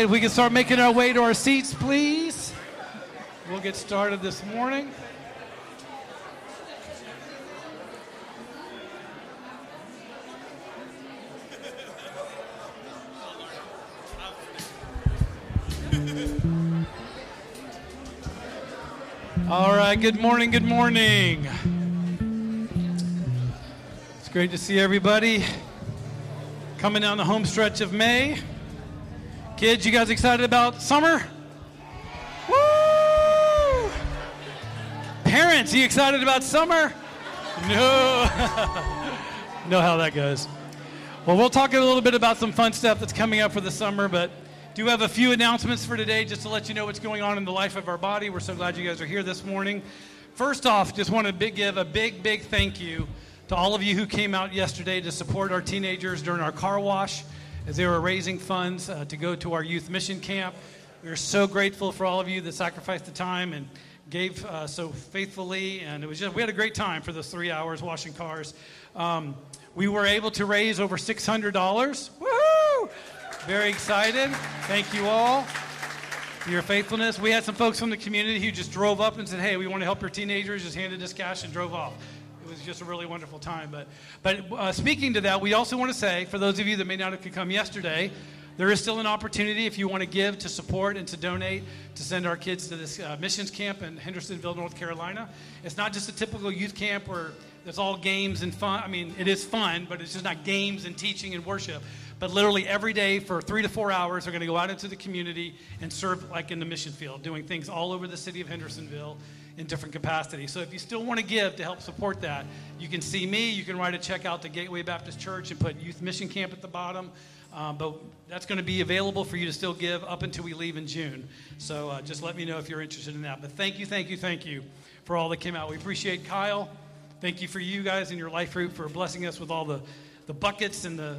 Right, we can start making our way to our seats, please. We'll get started this morning. All right, good morning, good morning. It's great to see everybody coming down the home stretch of May. Kids, you guys excited about summer? Woo! Parents, you excited about summer? No. know how that goes. Well, we'll talk a little bit about some fun stuff that's coming up for the summer, but do have a few announcements for today just to let you know what's going on in the life of our body. We're so glad you guys are here this morning. First off, just want to big, give a big, big thank you to all of you who came out yesterday to support our teenagers during our car wash as they were raising funds uh, to go to our youth mission camp. We are so grateful for all of you that sacrificed the time and gave uh, so faithfully, and it was just we had a great time for those three hours washing cars. Um, we were able to raise over six hundred dollars. Woohoo! Very excited. Thank you all for your faithfulness. We had some folks from the community who just drove up and said, "Hey, we want to help your teenagers." Just handed us cash and drove off was just a really wonderful time. But, but uh, speaking to that, we also want to say, for those of you that may not have come yesterday, there is still an opportunity if you want to give to support and to donate to send our kids to this uh, missions camp in Hendersonville, North Carolina. It's not just a typical youth camp where there's all games and fun. I mean, it is fun, but it's just not games and teaching and worship. But literally every day for three to four hours, they're going to go out into the community and serve like in the mission field, doing things all over the city of Hendersonville in different capacities. So if you still want to give to help support that, you can see me. You can write a check out to Gateway Baptist Church and put Youth Mission Camp at the bottom. Um, but that's going to be available for you to still give up until we leave in June. So uh, just let me know if you're interested in that. But thank you, thank you, thank you for all that came out. We appreciate Kyle. Thank you for you guys and your life group for blessing us with all the the buckets and the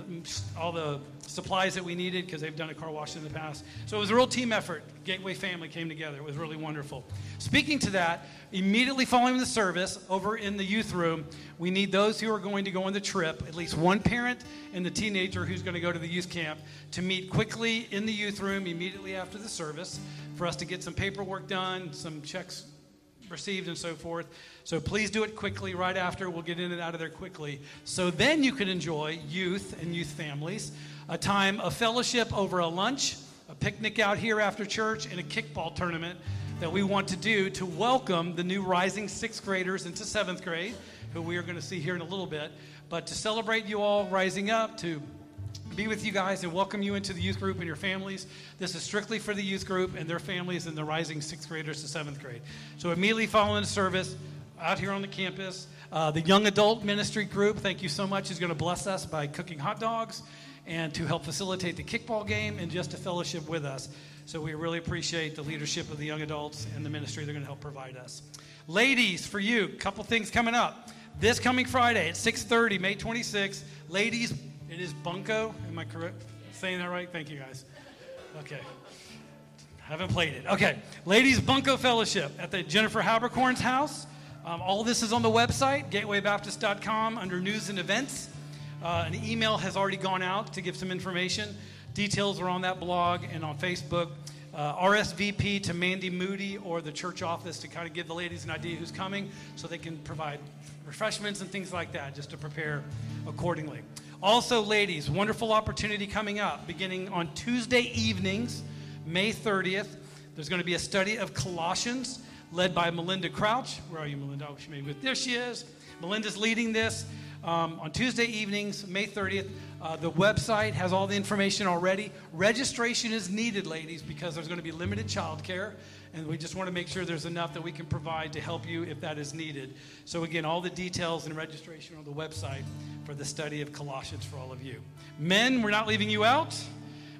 all the supplies that we needed because they've done a car wash in the past. So it was a real team effort. Gateway family came together. It was really wonderful. Speaking to that, immediately following the service over in the youth room, we need those who are going to go on the trip, at least one parent and the teenager who's going to go to the youth camp, to meet quickly in the youth room immediately after the service for us to get some paperwork done, some checks received, and so forth. So please do it quickly right after. We'll get in and out of there quickly. So then you can enjoy youth and youth families, a time of fellowship over a lunch, a picnic out here after church, and a kickball tournament that we want to do to welcome the new rising sixth graders into seventh grade, who we are going to see here in a little bit. But to celebrate you all rising up, to be with you guys and welcome you into the youth group and your families. This is strictly for the youth group and their families and the rising sixth graders to seventh grade. So immediately following the service, out here on the campus, uh, the young adult ministry group, thank you so much, is going to bless us by cooking hot dogs and to help facilitate the kickball game and just to fellowship with us. So we really appreciate the leadership of the young adults and the ministry they're going to help provide us. Ladies, for you, a couple things coming up. This coming Friday at 6:30, May 26th, ladies it is Bunko. Am I correct saying that right? Thank you, guys. Okay. Haven't played it. Okay. Ladies Bunko Fellowship at the Jennifer Habercorn's house. Um, all this is on the website, gatewaybaptist.com, under news and events. Uh, an email has already gone out to give some information. Details are on that blog and on Facebook. Uh, RSVP to Mandy Moody or the church office to kind of give the ladies an idea who's coming so they can provide refreshments and things like that just to prepare accordingly. Also, ladies, wonderful opportunity coming up beginning on Tuesday evenings, May 30th. There's going to be a study of Colossians led by Melinda Crouch. Where are you, Melinda? Oh, she may be with. There she is. Melinda's leading this um, on Tuesday evenings, May 30th. Uh, the website has all the information already. Registration is needed, ladies, because there's going to be limited childcare and we just want to make sure there's enough that we can provide to help you if that is needed. So, again, all the details and registration on the website for the study of Colossians for all of you. Men, we're not leaving you out.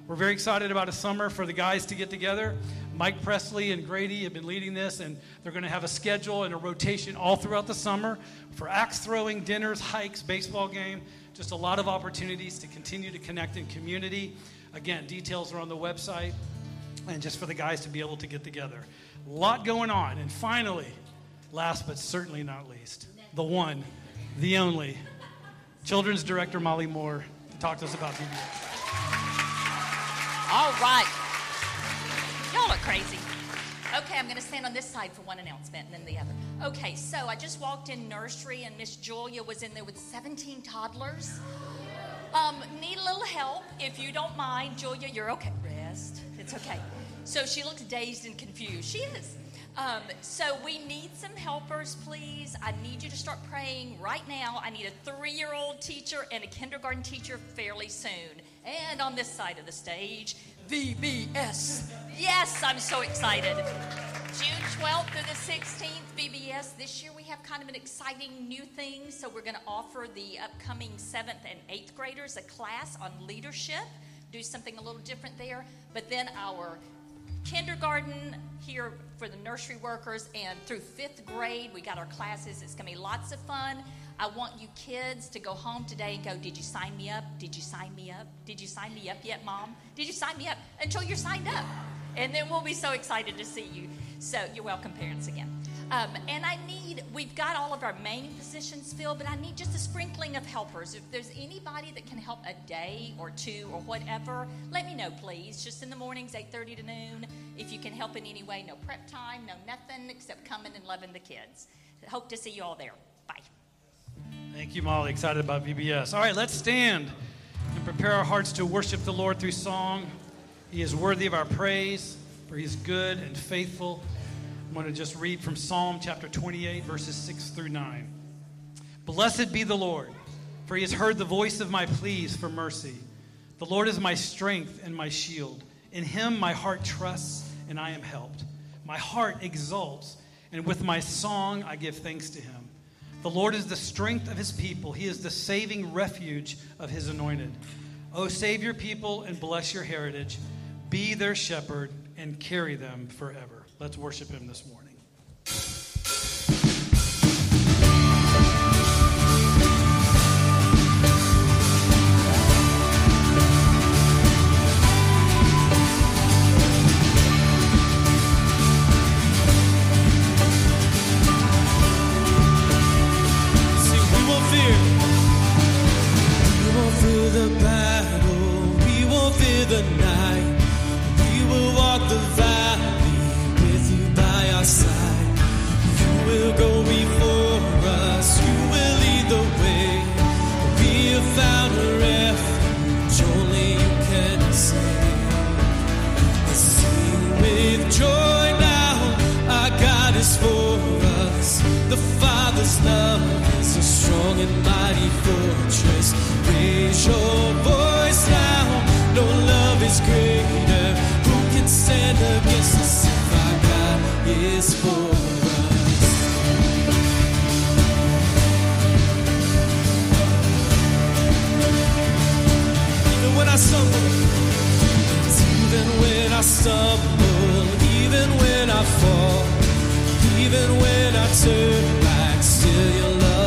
We're very excited about a summer for the guys to get together. Mike Presley and Grady have been leading this, and they're going to have a schedule and a rotation all throughout the summer for axe throwing, dinners, hikes, baseball game. Just a lot of opportunities to continue to connect in community. Again, details are on the website and just for the guys to be able to get together. A lot going on. And finally, last but certainly not least, the one, the only, children's director Molly Moore to talk to us about VBS. All right. Y'all are crazy. Okay, I'm going to stand on this side for one announcement and then the other. Okay, so I just walked in nursery and Miss Julia was in there with 17 toddlers. Um, need a little help. If you don't mind, Julia, you're okay. Rest. It's okay. So she looks dazed and confused. She is. Um, so we need some helpers, please. I need you to start praying right now. I need a three-year-old teacher and a kindergarten teacher fairly soon. And on this side of the stage, VBS. Yes, I'm so excited. June 12th through the 16th, VBS. This year we have kind of an exciting new thing. So we're going to offer the upcoming 7th and 8th graders a class on leadership. Do something a little different there. But then our kindergarten here for the nursery workers and through fifth grade we got our classes. It's going to be lots of fun. I want you kids to go home today and go did you sign me up? Did you sign me up? Did you sign me up yet mom? Did you sign me up? Until you're signed up. And then we'll be so excited to see you. So you're welcome parents again um, and I need, we've got all of our main positions filled, but I need just a sprinkling of helpers. If there's anybody that can help a day or two or whatever, let me know, please. Just in the mornings, 8.30 to noon. If you can help in any way, no prep time, no nothing except coming and loving the kids. Hope to see you all there. Bye. Thank you, Molly. Excited about VBS. All right, let's stand and prepare our hearts to worship the Lord through song. He is worthy of our praise, for he is good and faithful. I'm going to just read from Psalm chapter 28, verses 6 through 9. Blessed be the Lord, for he has heard the voice of my pleas for mercy. The Lord is my strength and my shield. In him my heart trusts, and I am helped. My heart exults, and with my song I give thanks to him. The Lord is the strength of his people, he is the saving refuge of his anointed. O save your people and bless your heritage. Be their shepherd and carry them forever. Let's worship Him this morning. mighty fortress. Raise your voice now. No love is greater. Who can stand against us if our God is for us? Even when I stumble, even when I stumble, even when I fall, even when I turn back, still your love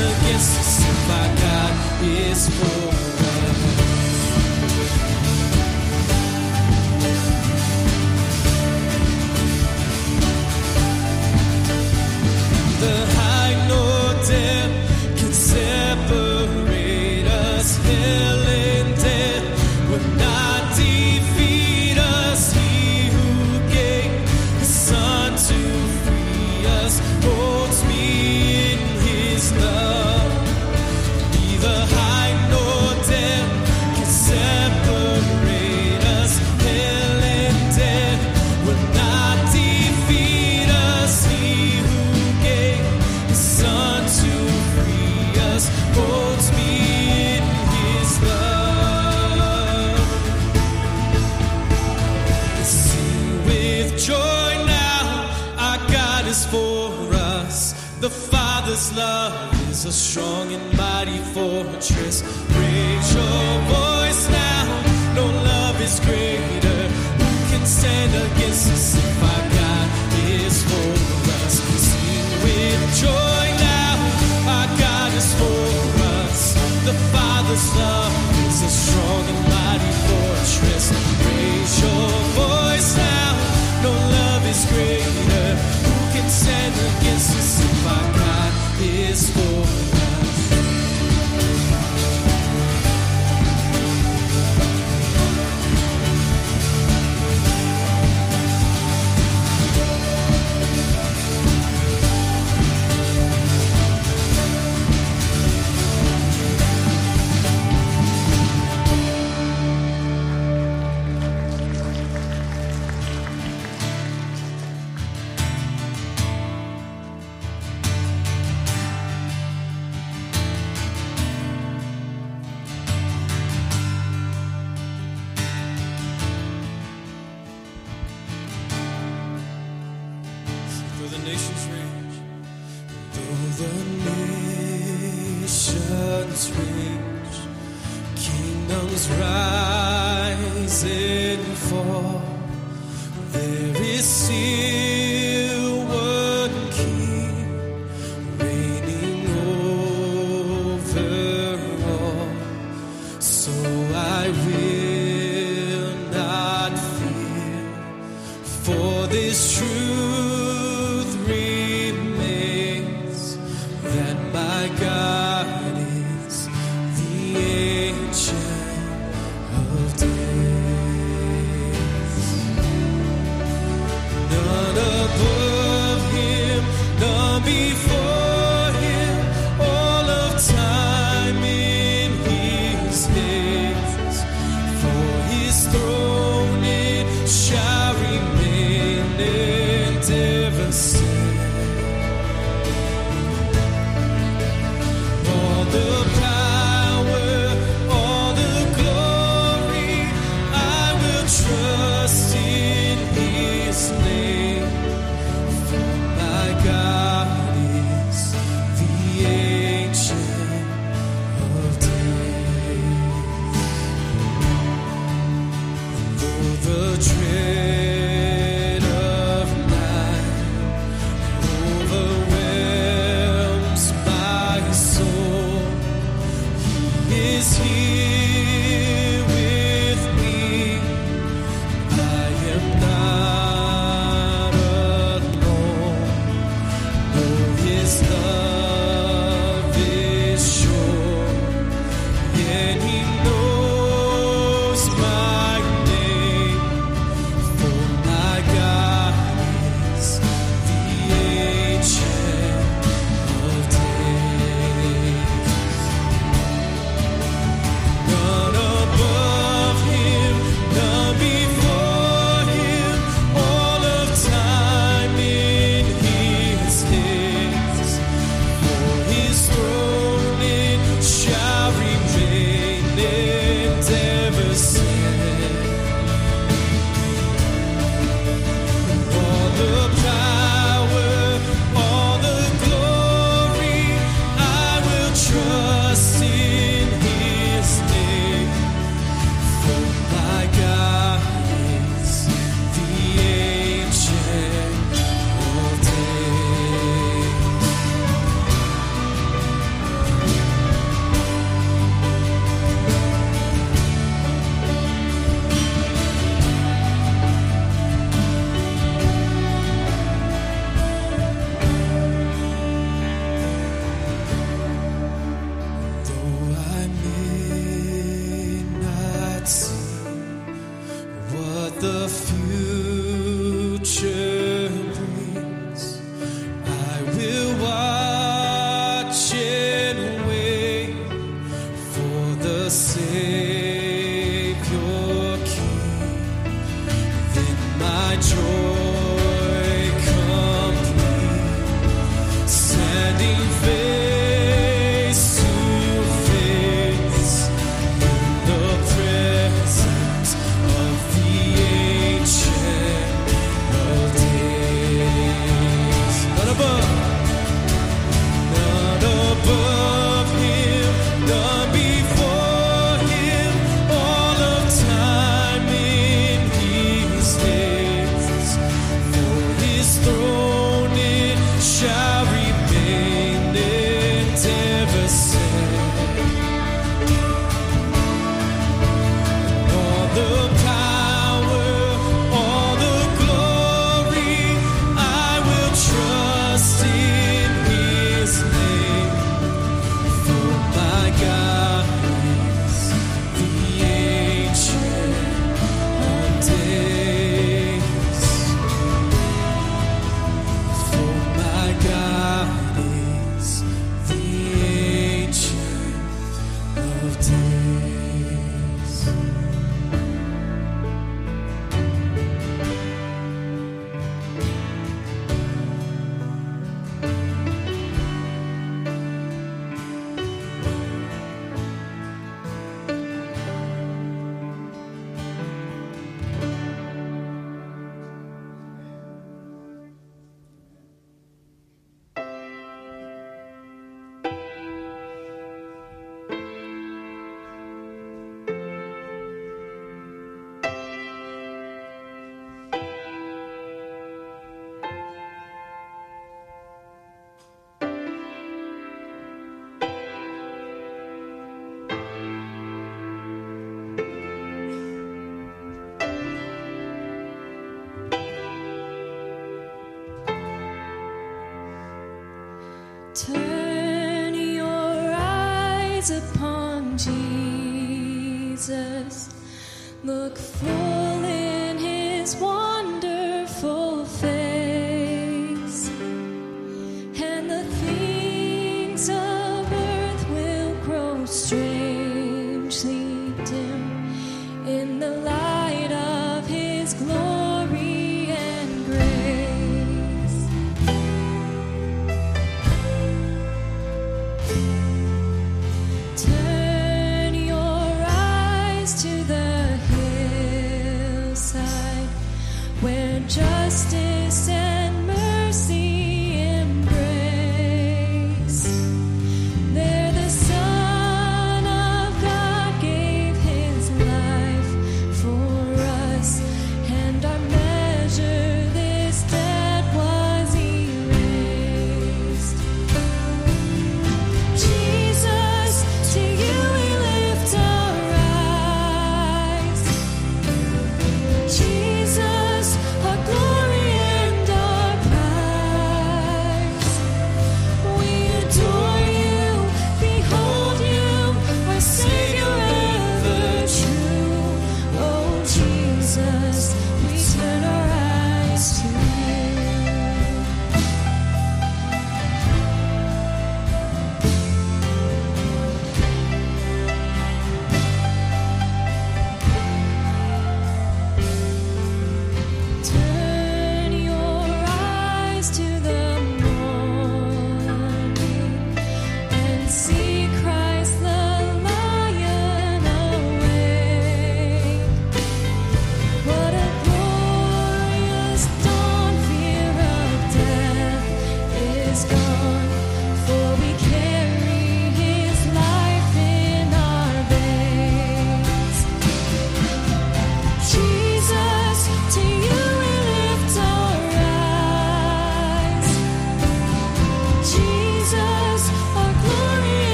the gifts of our God is. The high can separate us.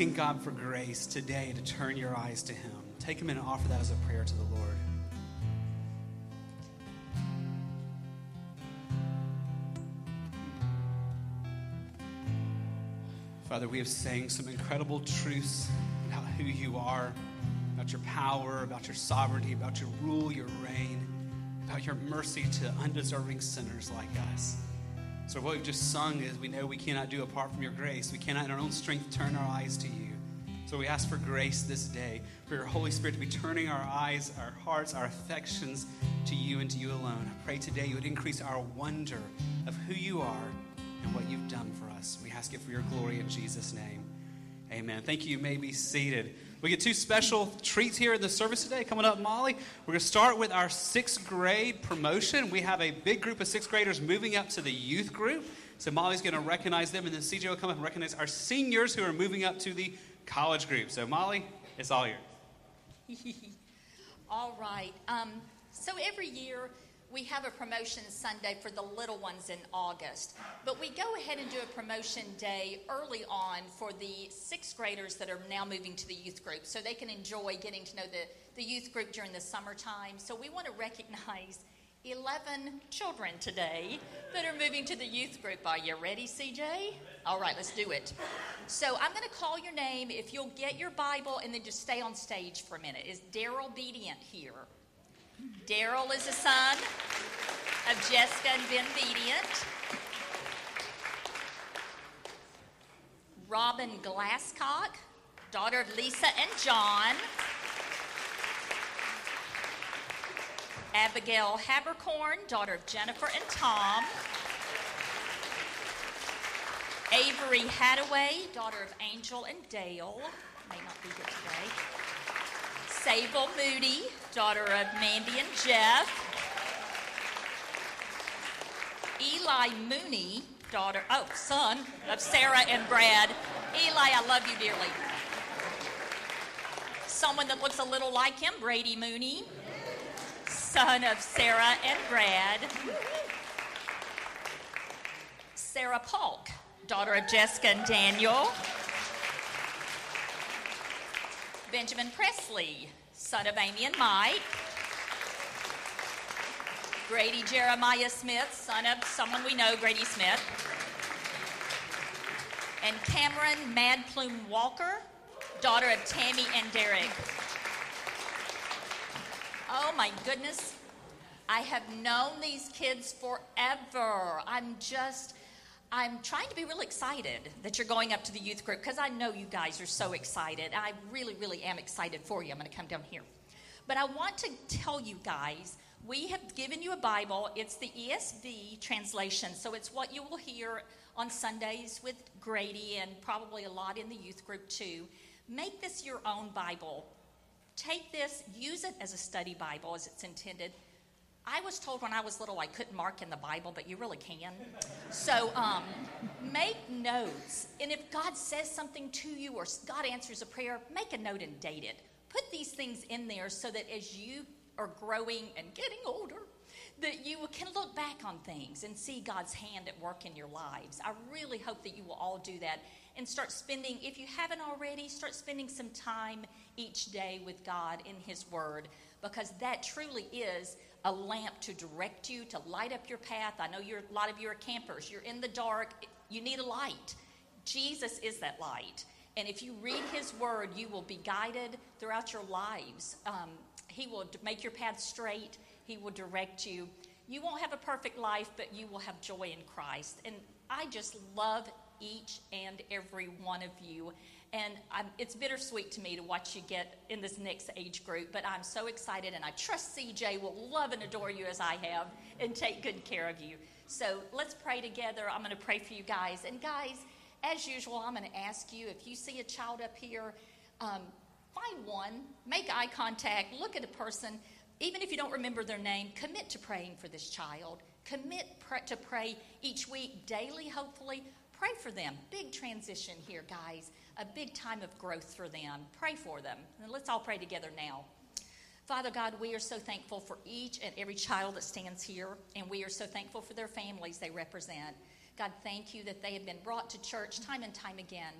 Asking God for grace today to turn your eyes to Him? Take a minute and offer that as a prayer to the Lord. Father, we have sang some incredible truths about who you are, about your power, about your sovereignty, about your rule, your reign, about your mercy to undeserving sinners like us. So, what we've just sung is we know we cannot do apart from your grace. We cannot, in our own strength, turn our eyes to you. So, we ask for grace this day, for your Holy Spirit to be turning our eyes, our hearts, our affections to you and to you alone. I pray today you would increase our wonder of who you are and what you've done for us. We ask it for your glory in Jesus' name. Amen. Thank you. You may be seated. We get two special treats here in the service today. Coming up, Molly, we're going to start with our sixth grade promotion. We have a big group of sixth graders moving up to the youth group. So Molly's going to recognize them, and then CJ will come up and recognize our seniors who are moving up to the college group. So, Molly, it's all yours. All right. Um, so every year we have a promotion Sunday for the little ones in August. But we go ahead and do a promotion day early on for the sixth graders that are now moving to the youth group so they can enjoy getting to know the, the youth group during the summertime. So we want to recognize 11 children today that are moving to the youth group. Are you ready, CJ? All right, let's do it. So I'm going to call your name. If you'll get your Bible and then just stay on stage for a minute. Is Daryl Bedient here? Daryl is a son of Jessica and Ben Bedient. Robin Glasscock, daughter of Lisa and John. Abigail Habercorn, daughter of Jennifer and Tom. Avery Hadaway, daughter of Angel and Dale, may not be here today. Sable Moody, daughter of Mandy and Jeff. Eli Mooney, daughter, oh, son of Sarah and Brad. Eli, I love you dearly. Someone that looks a little like him, Brady Mooney, son of Sarah and Brad. Sarah Polk, daughter of Jessica and Daniel. Benjamin Presley, son of Amy and Mike. Grady Jeremiah Smith, son of someone we know, Grady Smith. And Cameron Mad Plume Walker, daughter of Tammy and Derek. Oh my goodness. I have known these kids forever. I'm just, I'm trying to be really excited that you're going up to the youth group because I know you guys are so excited. I really, really am excited for you. I'm going to come down here. But I want to tell you guys, we have given you a Bible. It's the ESV translation, so it's what you will hear on Sundays with Grady and probably a lot in the youth group too. Make this your own Bible. Take this, use it as a study Bible as it's intended. I was told when I was little I couldn't mark in the Bible, but you really can. So um, make notes. And if God says something to you or God answers a prayer, make a note and date it. Put these things in there so that as you are growing and getting older, that you can look back on things and see God's hand at work in your lives. I really hope that you will all do that and start spending, if you haven't already, start spending some time each day with God in His Word because that truly is a lamp to direct you, to light up your path. I know you're, a lot of you are campers. You're in the dark. You need a light. Jesus is that light. And if you read His Word, you will be guided throughout your lives. Um, he will make your path straight. He will direct you. You won't have a perfect life, but you will have joy in Christ. And I just love each and every one of you. And I'm, it's bittersweet to me to watch you get in this next age group, but I'm so excited, and I trust CJ will love and adore you as I have and take good care of you. So let's pray together. I'm going to pray for you guys. And guys, as usual, I'm going to ask you if you see a child up here, um, find one, make eye contact, look at a person. Even if you don't remember their name, commit to praying for this child. Commit pr- to pray each week, daily, hopefully. Pray for them. Big transition here, guys. A big time of growth for them. Pray for them. And let's all pray together now. Father God, we are so thankful for each and every child that stands here, and we are so thankful for their families they represent. God, thank you that they have been brought to church time and time again.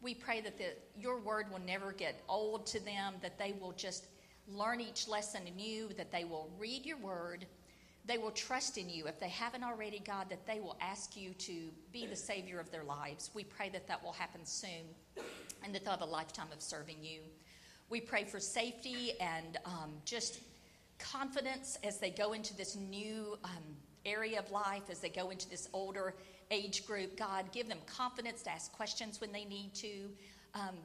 We pray that the, your word will never get old to them, that they will just learn each lesson anew, that they will read your word, they will trust in you. If they haven't already, God, that they will ask you to be the Savior of their lives. We pray that that will happen soon and that they'll have a lifetime of serving you. We pray for safety and um, just confidence as they go into this new um, area of life, as they go into this older age group. God, give them confidence to ask questions when they need to. Um,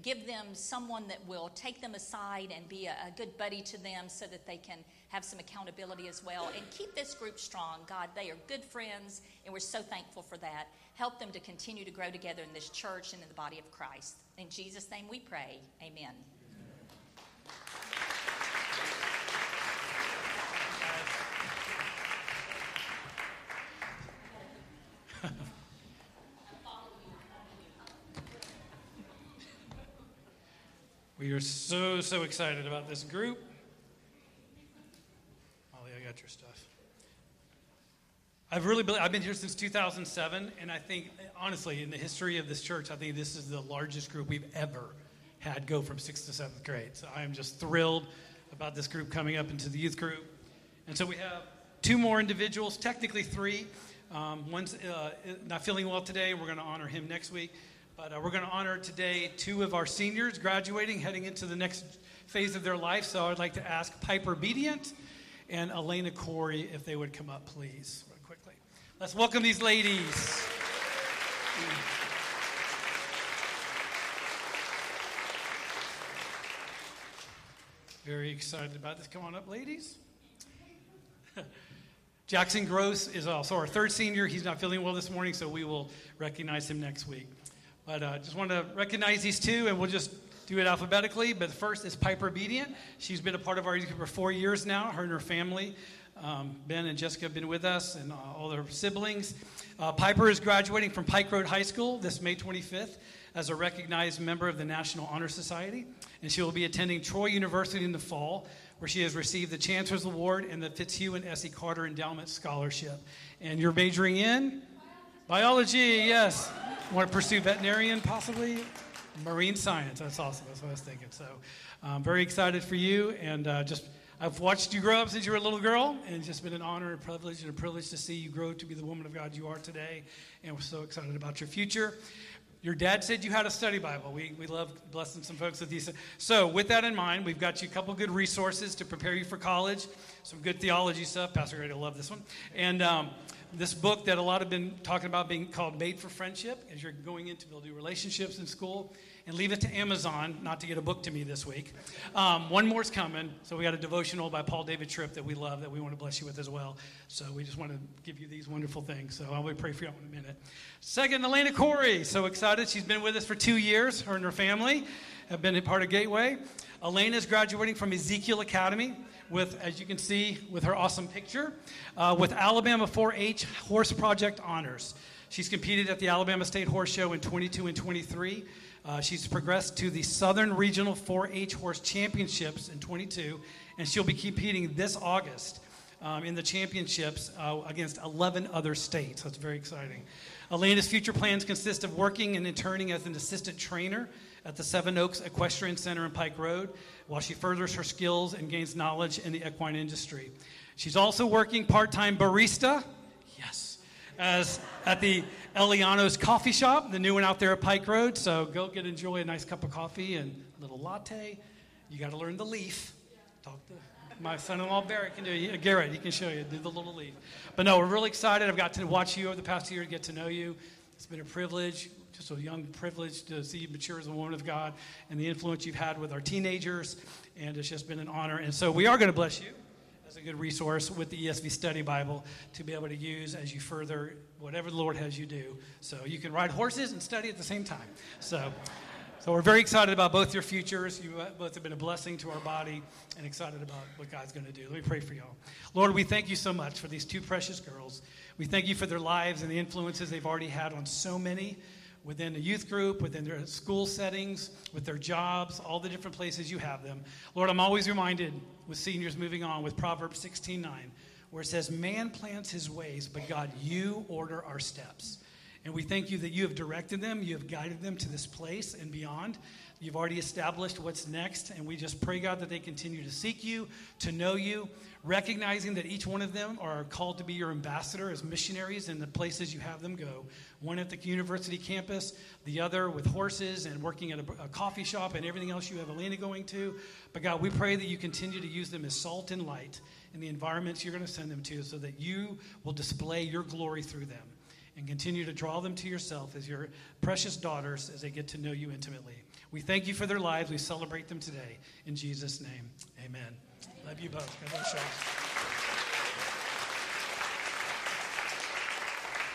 give them someone that will take them aside and be a, a good buddy to them so that they can have some accountability as well. And keep this group strong. God, they are good friends, and we're so thankful for that. Help them to continue to grow together in this church and in the body of Christ. In Jesus' name we pray. Amen. We are so, so excited about this group. Molly, I got your stuff. I've really been, I've been here since 2007, and I think, honestly, in the history of this church, I think this is the largest group we've ever had go from sixth to seventh grade. So I am just thrilled about this group coming up into the youth group. And so we have two more individuals, technically three. Um, one's uh, not feeling well today. We're going to honor him next week. But uh, we're going to honor today two of our seniors graduating, heading into the next phase of their life. So I'd like to ask Piper Bedient and Elena Corey if they would come up, please, real quickly. Let's welcome these ladies. Very excited about this. Come on up, ladies. Jackson Gross is also our third senior. He's not feeling well this morning, so we will recognize him next week. But I uh, just want to recognize these two, and we'll just do it alphabetically. But first is Piper Bedient. She's been a part of our youth group for four years now, her and her family. Um, ben and Jessica have been with us, and uh, all their siblings. Uh, Piper is graduating from Pike Road High School this May 25th as a recognized member of the National Honor Society, and she will be attending Troy University in the fall, where she has received the Chancellor's Award and the Fitzhugh and Essie Carter Endowment Scholarship. And you're majoring in biology, yes. Want to pursue veterinarian, possibly? Marine science. That's awesome. That's what I was thinking. So, I'm very excited for you, and uh, just I've watched you grow up since you were a little girl, and it's just been an honor and privilege and a privilege to see you grow to be the woman of God you are today. And we're so excited about your future. Your dad said you had a study Bible. We, we love blessing some folks with these. So, with that in mind, we've got you a couple good resources to prepare you for college, some good theology stuff. Pastor Grady will love this one. And um, this book that a lot have been talking about being called Made for Friendship as you're going in to build new relationships in school. And leave it to Amazon not to get a book to me this week. Um, one more's coming. So we got a devotional by Paul David Tripp that we love that we want to bless you with as well. So we just want to give you these wonderful things. So I'll pray for you in a minute. Second, Elena Corey. So excited. She's been with us for two years. Her and her family have been a part of Gateway. Elena is graduating from Ezekiel Academy with, as you can see, with her awesome picture, uh, with Alabama 4-H Horse Project honors. She's competed at the Alabama State Horse Show in 22 and 23. Uh, she's progressed to the Southern Regional 4-H Horse Championships in 22, and she'll be competing this August um, in the championships uh, against 11 other states. That's very exciting. Elena's future plans consist of working and interning as an assistant trainer at the Seven Oaks Equestrian Center in Pike Road while she furthers her skills and gains knowledge in the equine industry. She's also working part time barista, yes, as at the Eliano's Coffee Shop, the new one out there at Pike Road. So go get enjoy a nice cup of coffee and a little latte. You got to learn the leaf. Talk to my son-in-law Barrett can do it. Garrett, he can show you do the little leaf. But no, we're really excited. I've got to watch you over the past year, to get to know you. It's been a privilege, a young privileged to see you mature as a woman of God and the influence you've had with our teenagers. And it's just been an honor. And so we are going to bless you as a good resource with the ESV Study Bible to be able to use as you further whatever the Lord has you do. So you can ride horses and study at the same time. So. So we're very excited about both your futures. You uh, both have been a blessing to our body and excited about what God's going to do. Let me pray for y'all. Lord, we thank you so much for these two precious girls. We thank you for their lives and the influences they've already had on so many within the youth group, within their school settings, with their jobs, all the different places you have them. Lord, I'm always reminded with seniors moving on with Proverbs 16:9, where it says, "Man plans his ways, but God, you order our steps." And we thank you that you have directed them, you have guided them to this place and beyond. You've already established what's next, and we just pray, God, that they continue to seek you, to know you, recognizing that each one of them are called to be your ambassador as missionaries in the places you have them go. One at the university campus, the other with horses and working at a, a coffee shop and everything else you have Elena going to. But God, we pray that you continue to use them as salt and light in the environments you're going to send them to so that you will display your glory through them and continue to draw them to yourself as your precious daughters as they get to know you intimately. We thank you for their lives. We celebrate them today. In Jesus' name, amen. Love you both.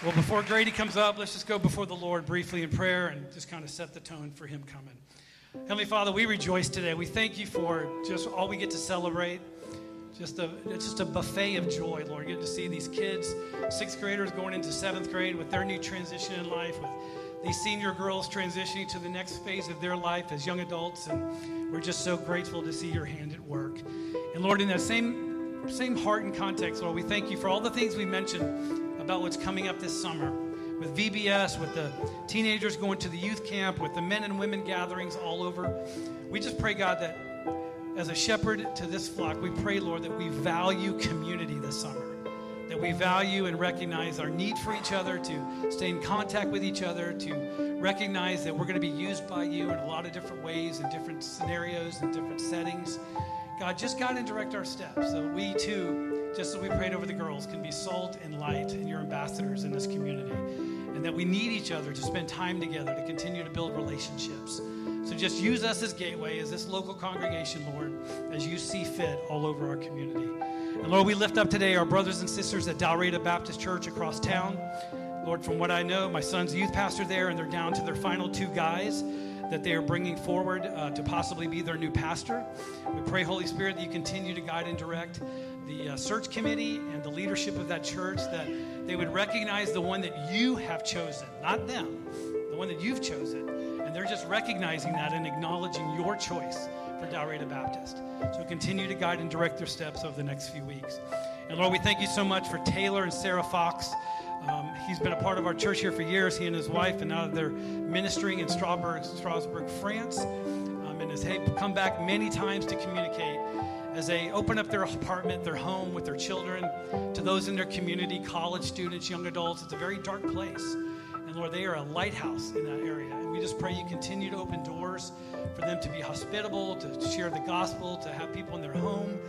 Well, before Grady comes up, let's just go before the Lord briefly in prayer and just kind of set the tone for him coming. Heavenly Father, we rejoice today. We thank you for just all we get to celebrate. Just a, it's just a buffet of joy, Lord. Getting to see these kids, sixth graders going into seventh grade with their new transition in life, with these senior girls transitioning to the next phase of their life as young adults. And we're just so grateful to see your hand at work. And Lord, in that same, same heart and context, Lord, we thank you for all the things we mentioned about what's coming up this summer with VBS, with the teenagers going to the youth camp, with the men and women gatherings all over. We just pray, God, that as a shepherd to this flock, we pray, Lord, that we value community this summer. That we value and recognize our need for each other, to stay in contact with each other, to recognize that we're going to be used by you in a lot of different ways, in different scenarios, in different settings. God, just guide and direct our steps so we too, just as we prayed over the girls, can be salt and light and your ambassadors in this community. And that we need each other to spend time together to continue to build relationships. So just use us as gateway, as this local congregation, Lord, as you see fit all over our community. And Lord, we lift up today our brothers and sisters at Dalraida Baptist Church across town. Lord, from what I know, my son's youth pastor there, and they're down to their final two guys that they are bringing forward uh, to possibly be their new pastor. We pray, Holy Spirit, that you continue to guide and direct the uh, search committee and the leadership of that church, that they would recognize the one that you have chosen, not them, the one that you've chosen. They're just recognizing that and acknowledging your choice for Dalraida Baptist. So continue to guide and direct their steps over the next few weeks. And Lord, we thank you so much for Taylor and Sarah Fox. Um, he's been a part of our church here for years, he and his wife, and now they're ministering in Strasbourg, Strasbourg France. Um, and has hey, come back many times to communicate as they open up their apartment, their home with their children, to those in their community, college students, young adults. It's a very dark place. And Lord, they are a lighthouse in that area. And we just pray you continue to open doors for them to be hospitable, to share the gospel, to have people in their home,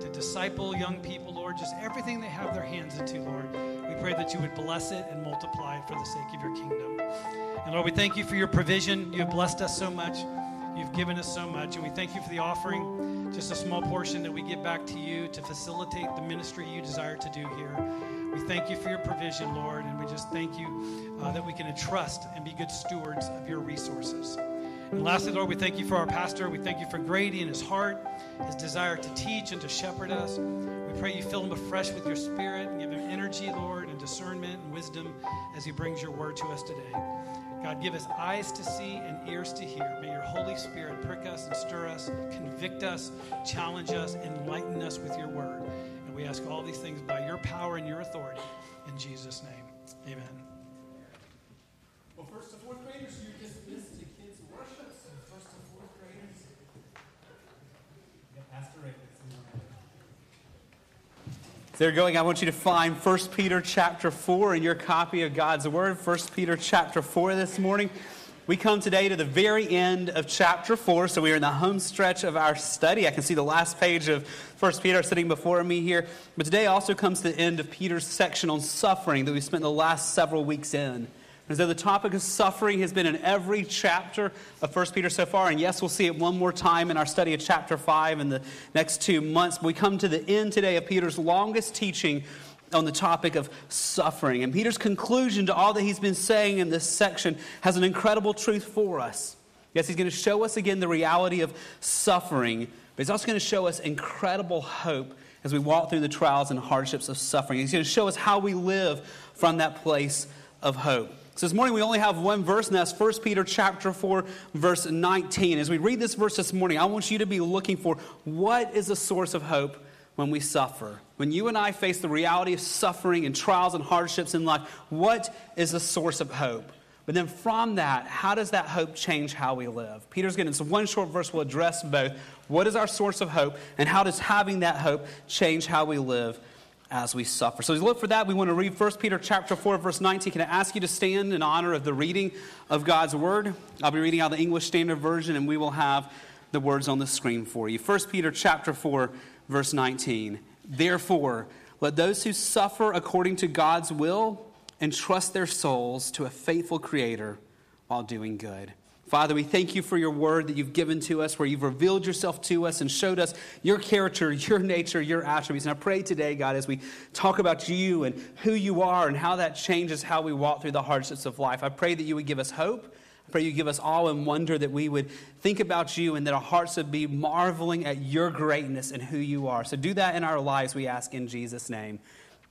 to disciple young people, Lord. Just everything they have their hands into, Lord. We pray that you would bless it and multiply it for the sake of your kingdom. And Lord, we thank you for your provision. You have blessed us so much. You've given us so much. And we thank you for the offering, just a small portion that we give back to you to facilitate the ministry you desire to do here. We thank you for your provision, Lord, and we just thank you uh, that we can entrust and be good stewards of your resources. And lastly, Lord, we thank you for our pastor. We thank you for Grady and his heart, his desire to teach and to shepherd us. We pray you fill him afresh with your spirit and give him energy, Lord, and discernment and wisdom as he brings your word to us today. God, give us eyes to see and ears to hear. May your Holy Spirit prick us and stir us, convict us, challenge us, enlighten us with your word. And we ask all these things by your power and your authority. In Jesus' name, amen. Well, first to fourth graders, you're dismissed to kids' worship. So first to fourth graders. Yeah, Pastor Rick. As they're going, I want you to find 1 Peter chapter 4 in your copy of God's Word. 1 Peter chapter 4 this morning. We come today to the very end of chapter 4, so we are in the home stretch of our study. I can see the last page of 1 Peter sitting before me here. But today also comes to the end of Peter's section on suffering that we spent the last several weeks in. And so the topic of suffering has been in every chapter of 1 Peter so far. And yes, we'll see it one more time in our study of chapter 5 in the next two months. But We come to the end today of Peter's longest teaching on the topic of suffering. And Peter's conclusion to all that he's been saying in this section has an incredible truth for us. Yes, he's going to show us again the reality of suffering, but he's also going to show us incredible hope as we walk through the trials and hardships of suffering. He's going to show us how we live from that place of hope. So this morning we only have one verse, and that's 1 Peter chapter 4, verse 19. As we read this verse this morning, I want you to be looking for what is the source of hope when we suffer. When you and I face the reality of suffering and trials and hardships in life, what is the source of hope? But then from that, how does that hope change how we live? Peter's getting so one short verse will address both. What is our source of hope, and how does having that hope change how we live as we suffer? So as we look for that, we want to read 1 Peter chapter 4, verse 19. Can I ask you to stand in honor of the reading of God's word? I'll be reading out the English Standard Version, and we will have the words on the screen for you. 1 Peter chapter 4, verse 19. Therefore, let those who suffer according to God's will entrust their souls to a faithful Creator while doing good. Father, we thank you for your word that you've given to us, where you've revealed yourself to us and showed us your character, your nature, your attributes. And I pray today, God, as we talk about you and who you are and how that changes how we walk through the hardships of life, I pray that you would give us hope. Pray you give us all in wonder that we would think about you and that our hearts would be marveling at your greatness and who you are. So do that in our lives, we ask in Jesus' name.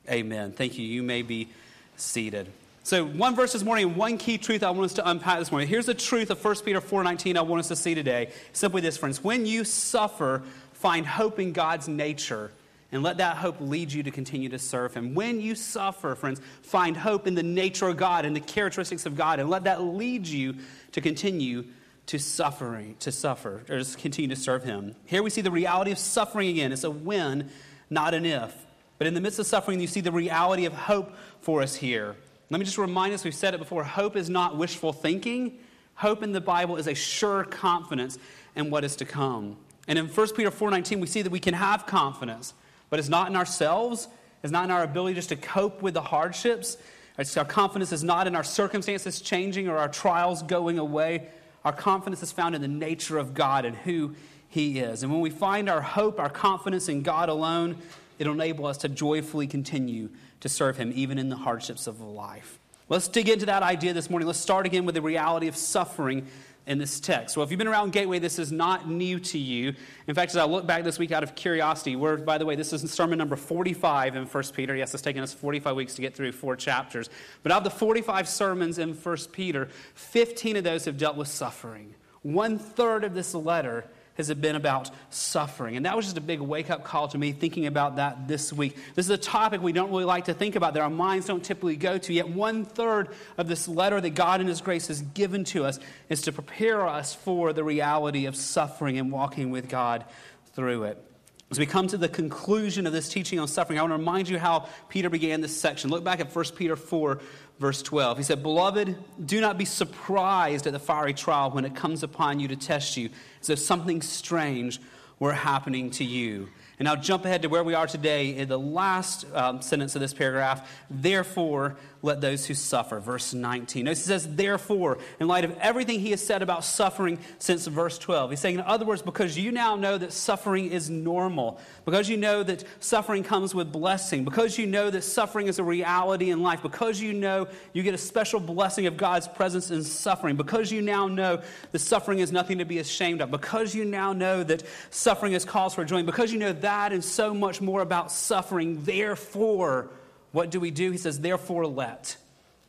Amen. Thank you. You may be seated. So one verse this morning one key truth I want us to unpack this morning. Here's the truth of 1 Peter 4.19 I want us to see today. Simply this, friends. When you suffer, find hope in God's nature and let that hope lead you to continue to serve Him. When you suffer, friends, find hope in the nature of God and the characteristics of God and let that lead you to continue to suffering, to suffer, or just continue to serve Him. Here we see the reality of suffering again. It's a when, not an if. But in the midst of suffering, you see the reality of hope for us here. Let me just remind us, we've said it before, hope is not wishful thinking. Hope in the Bible is a sure confidence in what is to come. And in 1 Peter 4.19, we see that we can have confidence, but it's not in ourselves. It's not in our ability just to cope with the hardships. It's our confidence is not in our circumstances changing or our trials going away. Our confidence is found in the nature of God and who He is. And when we find our hope, our confidence in God alone, it'll enable us to joyfully continue to serve Him even in the hardships of life. Let's dig into that idea this morning. Let's start again with the reality of suffering in this text. Well, if you've been around Gateway, this is not new to you. In fact, as I look back this week out of curiosity, we're, by the way, this is sermon number 45 in 1 Peter. Yes, it's taken us 45 weeks to get through four chapters. But of the 45 sermons in 1 Peter, 15 of those have dealt with suffering. One third of this letter has it been about suffering. And that was just a big wake up call to me thinking about that this week. This is a topic we don't really like to think about, that our minds don't typically go to. Yet, one third of this letter that God in His grace has given to us is to prepare us for the reality of suffering and walking with God through it. As we come to the conclusion of this teaching on suffering, I want to remind you how Peter began this section. Look back at 1 Peter 4, verse 12. He said, Beloved, do not be surprised at the fiery trial when it comes upon you to test you, as if something strange were happening to you. And now jump ahead to where we are today in the last um, sentence of this paragraph. Therefore, let those who suffer. Verse 19. Notice he says, therefore, in light of everything he has said about suffering since verse 12. He's saying, in other words, because you now know that suffering is normal, because you know that suffering comes with blessing, because you know that suffering is a reality in life, because you know you get a special blessing of God's presence in suffering, because you now know that suffering is nothing to be ashamed of, because you now know that suffering is cause for joy, because you know that and so much more about suffering, therefore, what do we do? He says, therefore, let.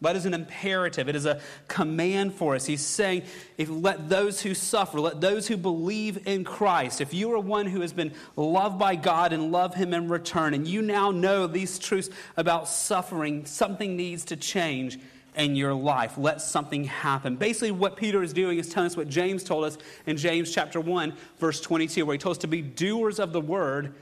Let is an imperative. It is a command for us. He's saying, if let those who suffer, let those who believe in Christ, if you are one who has been loved by God and love Him in return, and you now know these truths about suffering, something needs to change in your life. Let something happen. Basically, what Peter is doing is telling us what James told us in James chapter 1, verse 22, where he told us to be doers of the word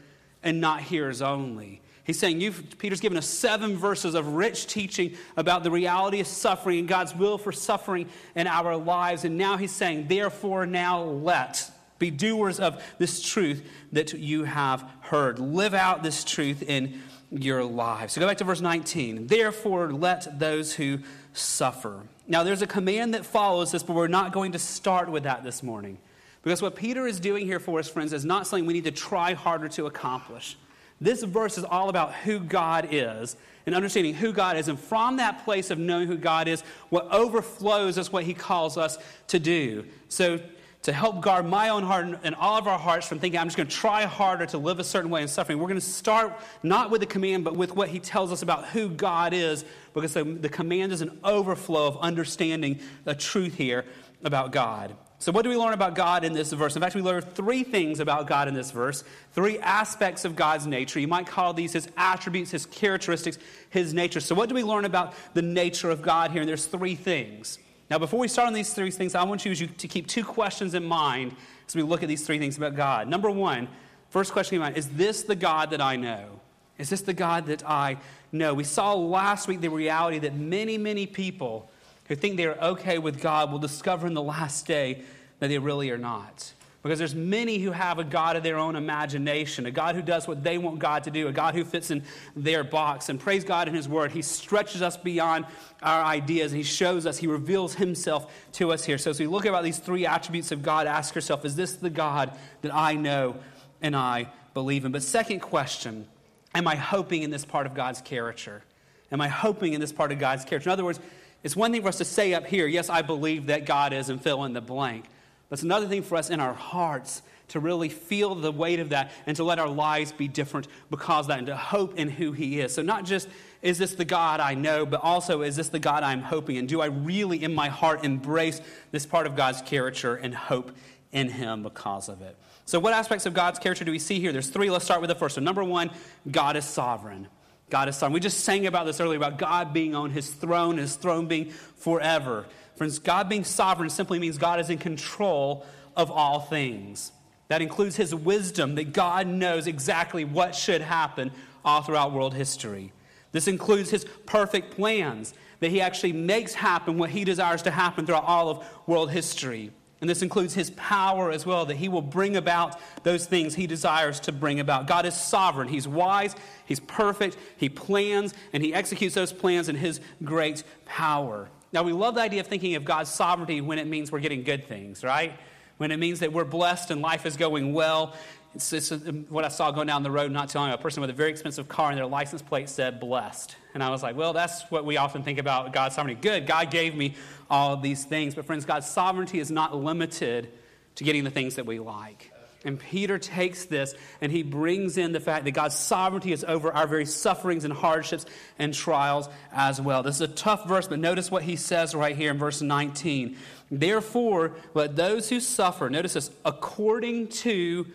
and not hearers only. He's saying, you've, Peter's given us seven verses of rich teaching about the reality of suffering and God's will for suffering in our lives. And now he's saying, therefore, now let be doers of this truth that you have heard. Live out this truth in your lives. So go back to verse 19. Therefore, let those who suffer. Now, there's a command that follows this, but we're not going to start with that this morning. Because what Peter is doing here for us, friends, is not something we need to try harder to accomplish. This verse is all about who God is and understanding who God is. And from that place of knowing who God is, what overflows is what He calls us to do. So, to help guard my own heart and all of our hearts from thinking, I'm just going to try harder to live a certain way in suffering, we're going to start not with the command, but with what He tells us about who God is, because the, command is an overflow of understanding the truth here about God. So, what do we learn about God in this verse? In fact, we learn three things about God in this verse, three aspects of God's nature. You might call these his attributes, his characteristics, his nature. So, what do we learn about the nature of God here? And there's three things. Now, before we start on these three things, I want you to keep two questions in mind as we look at these three things about God. Number one, first question in mind is this the God that I know? Is this the God that I know? We saw last week the reality that many, many people who think they're okay with God will discover in the last day that they really are not. Because there's many who have a God of their own imagination, a God who does what they want God to do, a God who fits in their box. And praise God in His Word. He stretches us beyond our ideas and He shows us, He reveals Himself to us here. So as we look about these three attributes of God, ask yourself, is this the God that I know and I believe in? But second question, am I hoping in this part of God's character? Am I hoping in this part of God's character? In other words, it's one thing for us to say up here, yes, I believe that God is, and fill in the blank. But it's another thing for us in our hearts to really feel the weight of that and to let our lives be different because of that and to hope in who He is. So, not just is this the God I know, but also is this the God I'm hoping in? Do I really in my heart embrace this part of God's character and hope in Him because of it? So, what aspects of God's character do we see here? There's three. Let's start with the first one. Number one, God is sovereign. God is sovereign. We just sang about this earlier about God being on his throne, his throne being forever. Friends, God being sovereign simply means God is in control of all things. That includes his wisdom, that God knows exactly what should happen all throughout world history. This includes his perfect plans, that he actually makes happen what he desires to happen throughout all of world history. And this includes his power as well, that he will bring about those things he desires to bring about. God is sovereign. He's wise, he's perfect, he plans, and he executes those plans in his great power. Now, we love the idea of thinking of God's sovereignty when it means we're getting good things, right? When it means that we're blessed and life is going well. It's, it's um, what I saw going down the road not too long ago. A person with a very expensive car and their license plate said blessed. And I was like, well, that's what we often think about God's sovereignty. Good, God gave me all these things. But, friends, God's sovereignty is not limited to getting the things that we like. And Peter takes this and he brings in the fact that God's sovereignty is over our very sufferings and hardships and trials as well. This is a tough verse, but notice what he says right here in verse 19. Therefore, let those who suffer, notice this, according to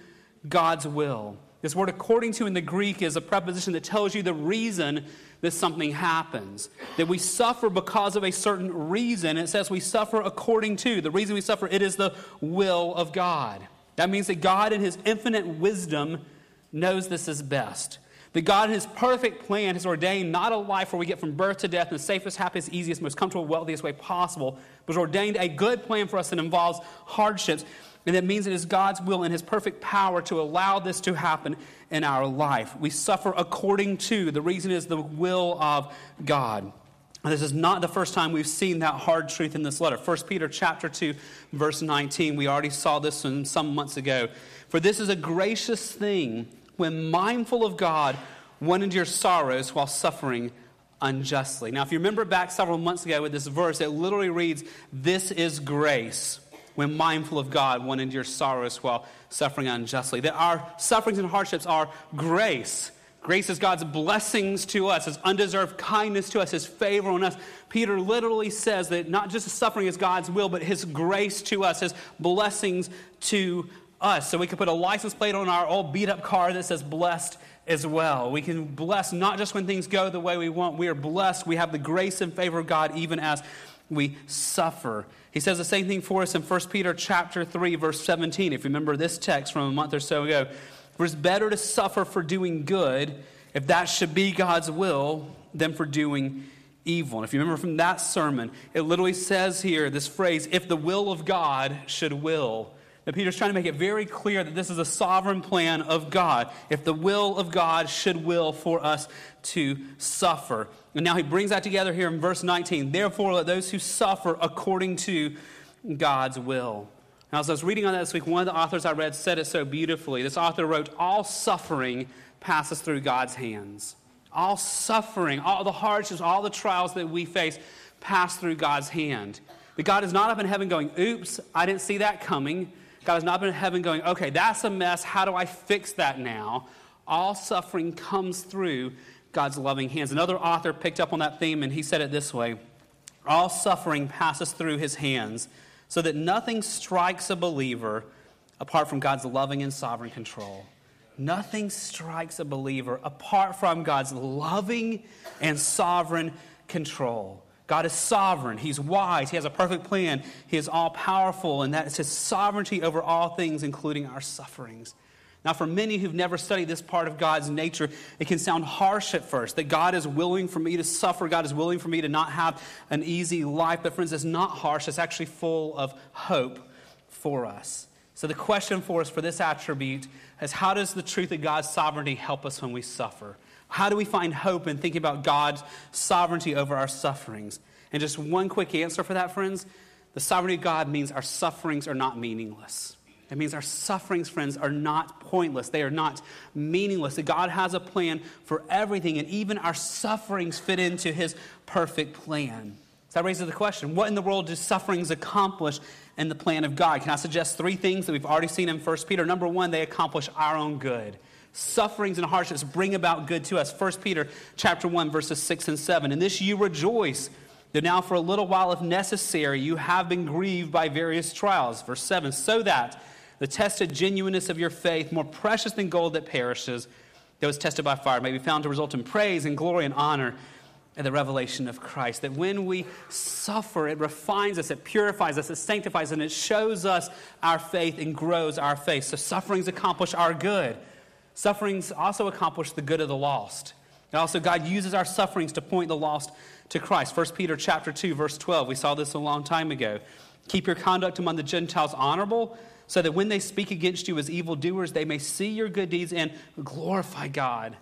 God's will. This word according to in the Greek is a preposition that tells you the reason that something happens. That we suffer because of a certain reason. It says we suffer according to. The reason we suffer, it is the will of God. That means that God, in His infinite wisdom, knows this is best. That God, in His perfect plan, has ordained not a life where we get from birth to death in the safest, happiest, easiest, most comfortable, wealthiest way possible, but has ordained a good plan for us that involves hardships. And that means it is God's will and His perfect power to allow this to happen in our life. We suffer according to. The reason is the will of God. This is not the first time we've seen that hard truth in this letter. 1 Peter chapter 2, verse 19. We already saw this some months ago. For this is a gracious thing when mindful of God, one endures sorrows while suffering unjustly. Now, if you remember back several months ago with this verse, it literally reads, This is grace. When mindful of God, one endures sorrows while suffering unjustly. That our sufferings and hardships are grace. Grace is God's blessings to us, His undeserved kindness to us, His favor on us. Peter literally says that not just suffering is God's will, but His grace to us, His blessings to us. So we can put a license plate on our old beat up car that says blessed as well. We can bless not just when things go the way we want, we are blessed. We have the grace and favor of God even as we suffer. He says the same thing for us in 1 Peter chapter 3 verse 17. If you remember this text from a month or so ago, for it's better to suffer for doing good, if that should be God's will, than for doing evil. And if you remember from that sermon, it literally says here this phrase, if the will of God should will. That Peter's trying to make it very clear that this is a sovereign plan of God. If the will of God should will for us to suffer. And now he brings that together here in verse 19. Therefore, let those who suffer according to God's will. Now, as I was reading on that this week, one of the authors I read said it so beautifully. This author wrote, All suffering passes through God's hands. All suffering, all the hardships, all the trials that we face pass through God's hand. That God is not up in heaven going, Oops, I didn't see that coming. God is not up in heaven going, Okay, that's a mess. How do I fix that now? All suffering comes through God's loving hands. Another author picked up on that theme and he said it this way All suffering passes through his hands so that nothing strikes a believer apart from God's loving and sovereign control. Nothing strikes a believer apart from God's loving and sovereign control. God is sovereign. He's wise. He has a perfect plan. He is all powerful, and that is His sovereignty over all things, including our sufferings. Now, for many who've never studied this part of God's nature, it can sound harsh at first that God is willing for me to suffer, God is willing for me to not have an easy life. But, friends, it's not harsh, it's actually full of hope for us. So, the question for us for this attribute is how does the truth of God's sovereignty help us when we suffer? How do we find hope in thinking about God's sovereignty over our sufferings? And just one quick answer for that, friends the sovereignty of God means our sufferings are not meaningless. It means our sufferings, friends, are not pointless. They are not meaningless. God has a plan for everything, and even our sufferings fit into His perfect plan. So that raises the question what in the world do sufferings accomplish in the plan of God? Can I suggest three things that we've already seen in 1 Peter? Number one, they accomplish our own good. Sufferings and hardships bring about good to us. 1 Peter chapter 1, verses 6 and 7. In this you rejoice, that now for a little while, if necessary, you have been grieved by various trials. Verse 7, so that the tested genuineness of your faith, more precious than gold that perishes, that was tested by fire, may be found to result in praise and glory and honor at the revelation of Christ. That when we suffer, it refines us, it purifies us, it sanctifies, and it shows us our faith and grows our faith. So sufferings accomplish our good. Sufferings also accomplish the good of the lost. And also, God uses our sufferings to point the lost to Christ. 1 Peter chapter 2, verse 12. We saw this a long time ago. Keep your conduct among the Gentiles honorable, so that when they speak against you as evildoers, they may see your good deeds and glorify God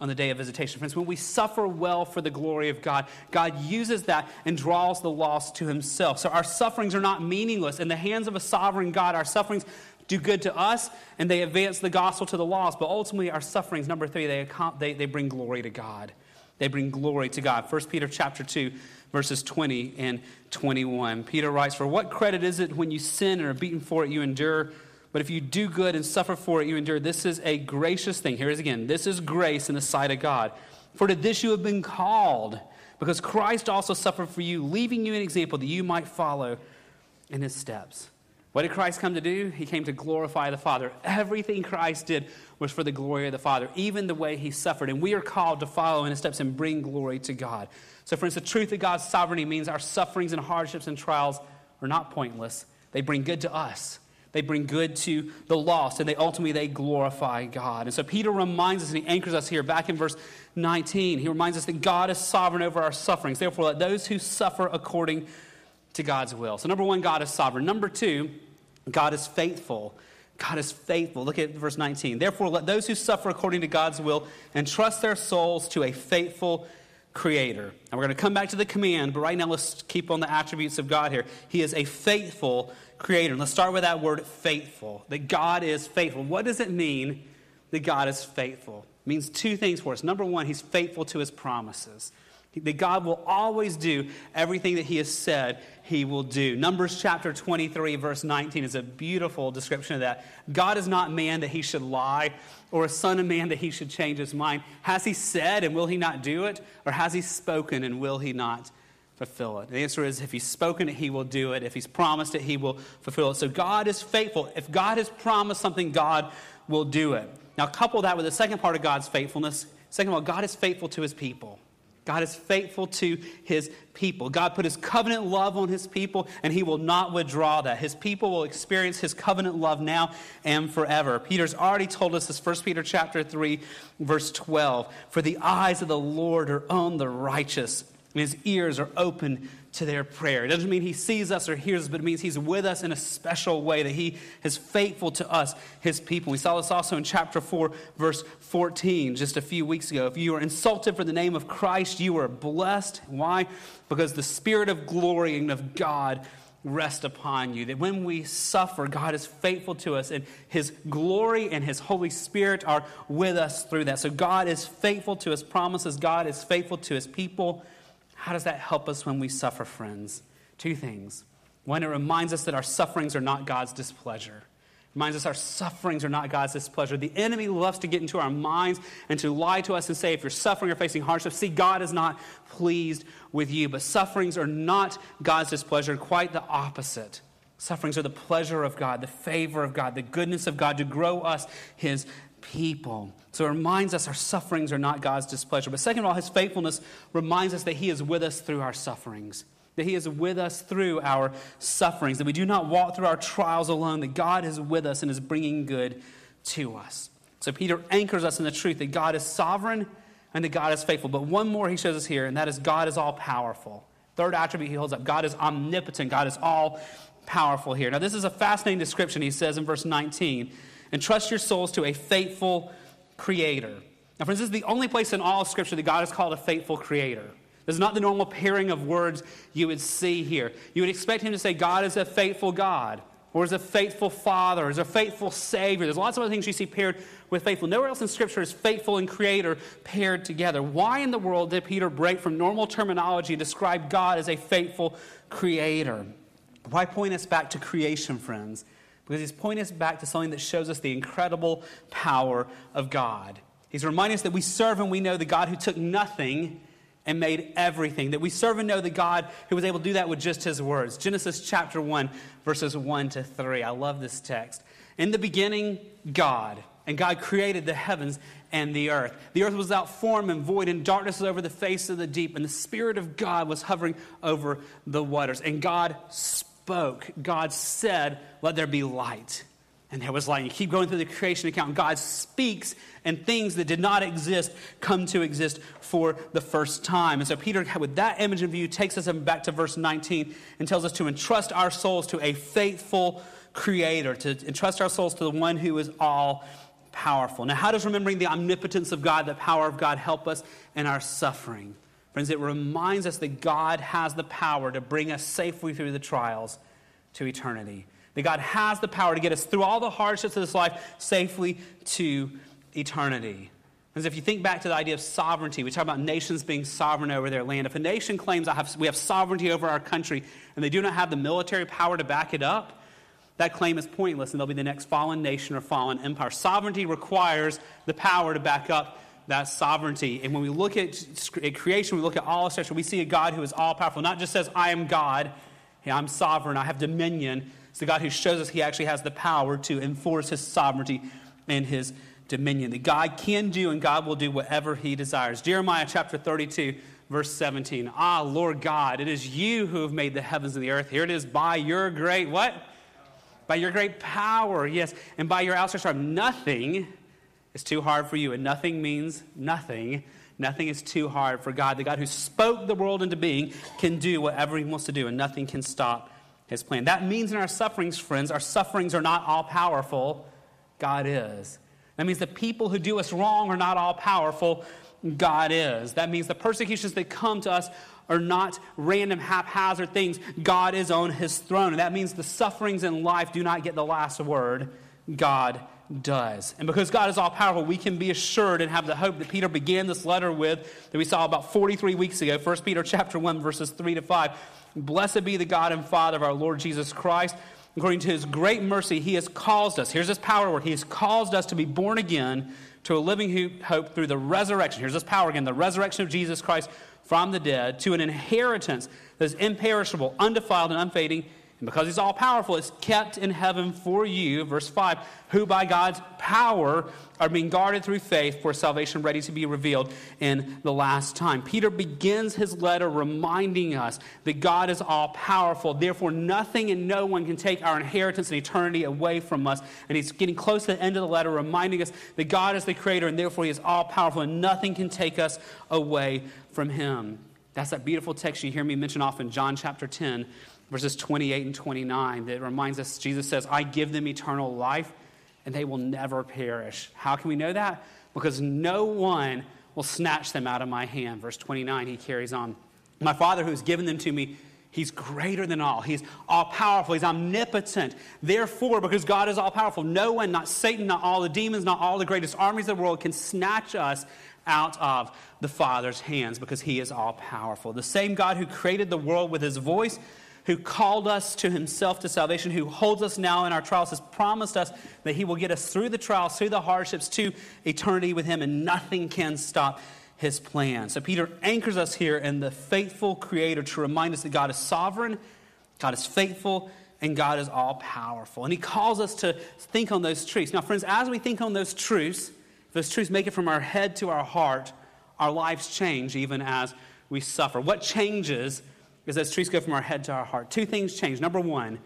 on the day of visitation. Friends, when we suffer well for the glory of God, God uses that and draws the lost to himself. So our sufferings are not meaningless. In the hands of a sovereign God, our sufferings do good to us and they advance the gospel to the lost. But ultimately, our sufferings, number three, they, they, they bring glory to God. They bring glory to God. 1 Peter chapter 2, verses 20 and 21. Peter writes, For what credit is it when you sin and are beaten for it, you endure? But if you do good and suffer for it, you endure. This is a gracious thing. Here it is again. This is grace in the sight of God. For to this you have been called, because Christ also suffered for you, leaving you an example that you might follow in his steps. What did Christ come to do? He came to glorify the Father. Everything Christ did was for the glory of the Father, even the way he suffered. And we are called to follow in his steps and bring glory to God. So, friends, the truth of God's sovereignty means our sufferings and hardships and trials are not pointless. They bring good to us. They bring good to the lost, and they ultimately they glorify God. And so Peter reminds us, and he anchors us here back in verse 19. He reminds us that God is sovereign over our sufferings. Therefore, let those who suffer according to God's will. So, number one, God is sovereign. Number two, God is faithful. God is faithful. Look at verse 19. Therefore, let those who suffer according to God's will entrust their souls to a faithful creator. And we're going to come back to the command, but right now let's keep on the attributes of God here. He is a faithful creator. And let's start with that word faithful. That God is faithful. What does it mean that God is faithful? It means two things for us. Number one, he's faithful to his promises. That God will always do everything that He has said He will do. Numbers chapter 23, verse 19 is a beautiful description of that. God is not man that He should lie, or a son of man that He should change His mind. Has He said and will He not do it? Or has He spoken and will He not fulfill it? The answer is if He's spoken it, He will do it. If He's promised it, He will fulfill it. So God is faithful. If God has promised something, God will do it. Now, couple that with the second part of God's faithfulness. Second of all, God is faithful to His people. God is faithful to his people. God put his covenant love on his people, and he will not withdraw that. His people will experience his covenant love now and forever. Peter's already told us this, 1 Peter chapter 3, verse 12. For the eyes of the Lord are on the righteous, and his ears are open to their prayer. It doesn't mean he sees us or hears us, but it means he's with us in a special way, that he is faithful to us, his people. We saw this also in chapter 4, verse 14, just a few weeks ago. If you are insulted for the name of Christ, you are blessed. Why? Because the spirit of glory and of God rest upon you. That when we suffer, God is faithful to us, and His glory and His Holy Spirit are with us through that. So God is faithful to His promises, God is faithful to His people. How does that help us when we suffer, friends? Two things. One, it reminds us that our sufferings are not God's displeasure. It reminds us our sufferings are not God's displeasure. The enemy loves to get into our minds and to lie to us and say, if you're suffering or facing hardship, see, God is not pleased with you. But sufferings are not God's displeasure, quite the opposite. Sufferings are the pleasure of God, the favor of God, the goodness of God to grow us, His people. So it reminds us our sufferings are not God's displeasure. But second of all, his faithfulness reminds us that he is with us through our sufferings. That he is with us through our sufferings. That we do not walk through our trials alone. That God is with us and is bringing good to us. So Peter anchors us in the truth that God is sovereign and that God is faithful. But one more he shows us here, and that is God is all powerful. Third attribute he holds up God is omnipotent, God is all powerful here. Now, this is a fascinating description, he says in verse 19. Entrust your souls to a faithful creator. Now, friends, this is the only place in all Scripture that God is called a faithful creator. This is not the normal pairing of words you would see here. You would expect him to say, God is a faithful God, or is a faithful Father, or is a faithful Savior. There's lots of other things you see paired with faithful. Nowhere else in Scripture is faithful and creator paired together. Why in the world did Peter break from normal terminology and describe God as a faithful creator? Why point us back to creation, friends? Because he's pointing us back to something that shows us the incredible power of God. He's reminding us that we serve and we know the God who took nothing and made everything. That we serve and know the God who was able to do that with just his words. Genesis chapter 1, verses 1 to 3. I love this text. In the beginning, God. And God created the heavens and the earth. The earth was without form and void, and darkness was over the face of the deep, and the Spirit of God was hovering over the waters. And God spoke. God said, Let there be light. And there was light. You keep going through the creation account. God speaks, and things that did not exist come to exist for the first time. And so Peter, with that image in view, takes us back to verse 19 and tells us to entrust our souls to a faithful creator, to entrust our souls to the one who is all powerful. Now, how does remembering the omnipotence of God, the power of God, help us in our suffering? Friends, it reminds us that God has the power to bring us safely through the trials to eternity. That God has the power to get us through all the hardships of this life safely to eternity. Because if you think back to the idea of sovereignty, we talk about nations being sovereign over their land. If a nation claims have, we have sovereignty over our country and they do not have the military power to back it up, that claim is pointless and they'll be the next fallen nation or fallen empire. Sovereignty requires the power to back up that sovereignty. And when we look at, at creation, we look at all of Scripture, we see a God who is all powerful, not just says, I am God, I'm sovereign, I have dominion. It's the God who shows us he actually has the power to enforce his sovereignty and his dominion. That God can do and God will do whatever he desires. Jeremiah chapter 32, verse 17. Ah, Lord God, it is you who have made the heavens and the earth. Here it is by your great what? By your great power, yes, and by your outstretched arm. Nothing is too hard for you, and nothing means nothing. Nothing is too hard for God. The God who spoke the world into being can do whatever he wants to do, and nothing can stop his plan. That means in our sufferings, friends, our sufferings are not all powerful. God is. That means the people who do us wrong are not all powerful. God is. That means the persecutions that come to us are not random, haphazard things. God is on his throne. And that means the sufferings in life do not get the last word. God does. And because God is all powerful, we can be assured and have the hope that Peter began this letter with that we saw about 43 weeks ago, 1 Peter chapter 1, verses 3 to 5. Blessed be the God and Father of our Lord Jesus Christ. According to his great mercy, he has caused us. Here's this power word. He has caused us to be born again to a living hope through the resurrection. Here's this power again the resurrection of Jesus Christ from the dead to an inheritance that is imperishable, undefiled, and unfading. And because he's all powerful, it's kept in heaven for you, verse 5, who by God's power are being guarded through faith for salvation ready to be revealed in the last time. Peter begins his letter reminding us that God is all powerful. Therefore, nothing and no one can take our inheritance and eternity away from us. And he's getting close to the end of the letter, reminding us that God is the creator and therefore he is all powerful and nothing can take us away from him. That's that beautiful text you hear me mention often, John chapter 10, verses 28 and 29, that reminds us Jesus says, I give them eternal life and they will never perish. How can we know that? Because no one will snatch them out of my hand. Verse 29, he carries on. My Father who has given them to me, he's greater than all. He's all powerful. He's omnipotent. Therefore, because God is all powerful, no one, not Satan, not all the demons, not all the greatest armies of the world, can snatch us out of the Father's hands because he is all powerful. The same God who created the world with his voice who called us to himself to salvation, who holds us now in our trials, has promised us that he will get us through the trials, through the hardships, to eternity with him, and nothing can stop his plan. So Peter anchors us here in the faithful creator to remind us that God is sovereign, God is faithful, and God is all powerful. And he calls us to think on those truths. Now, friends, as we think on those truths, those truths make it from our head to our heart, our lives change even as we suffer. What changes as those truths go from our head to our heart. Two things change. Number one,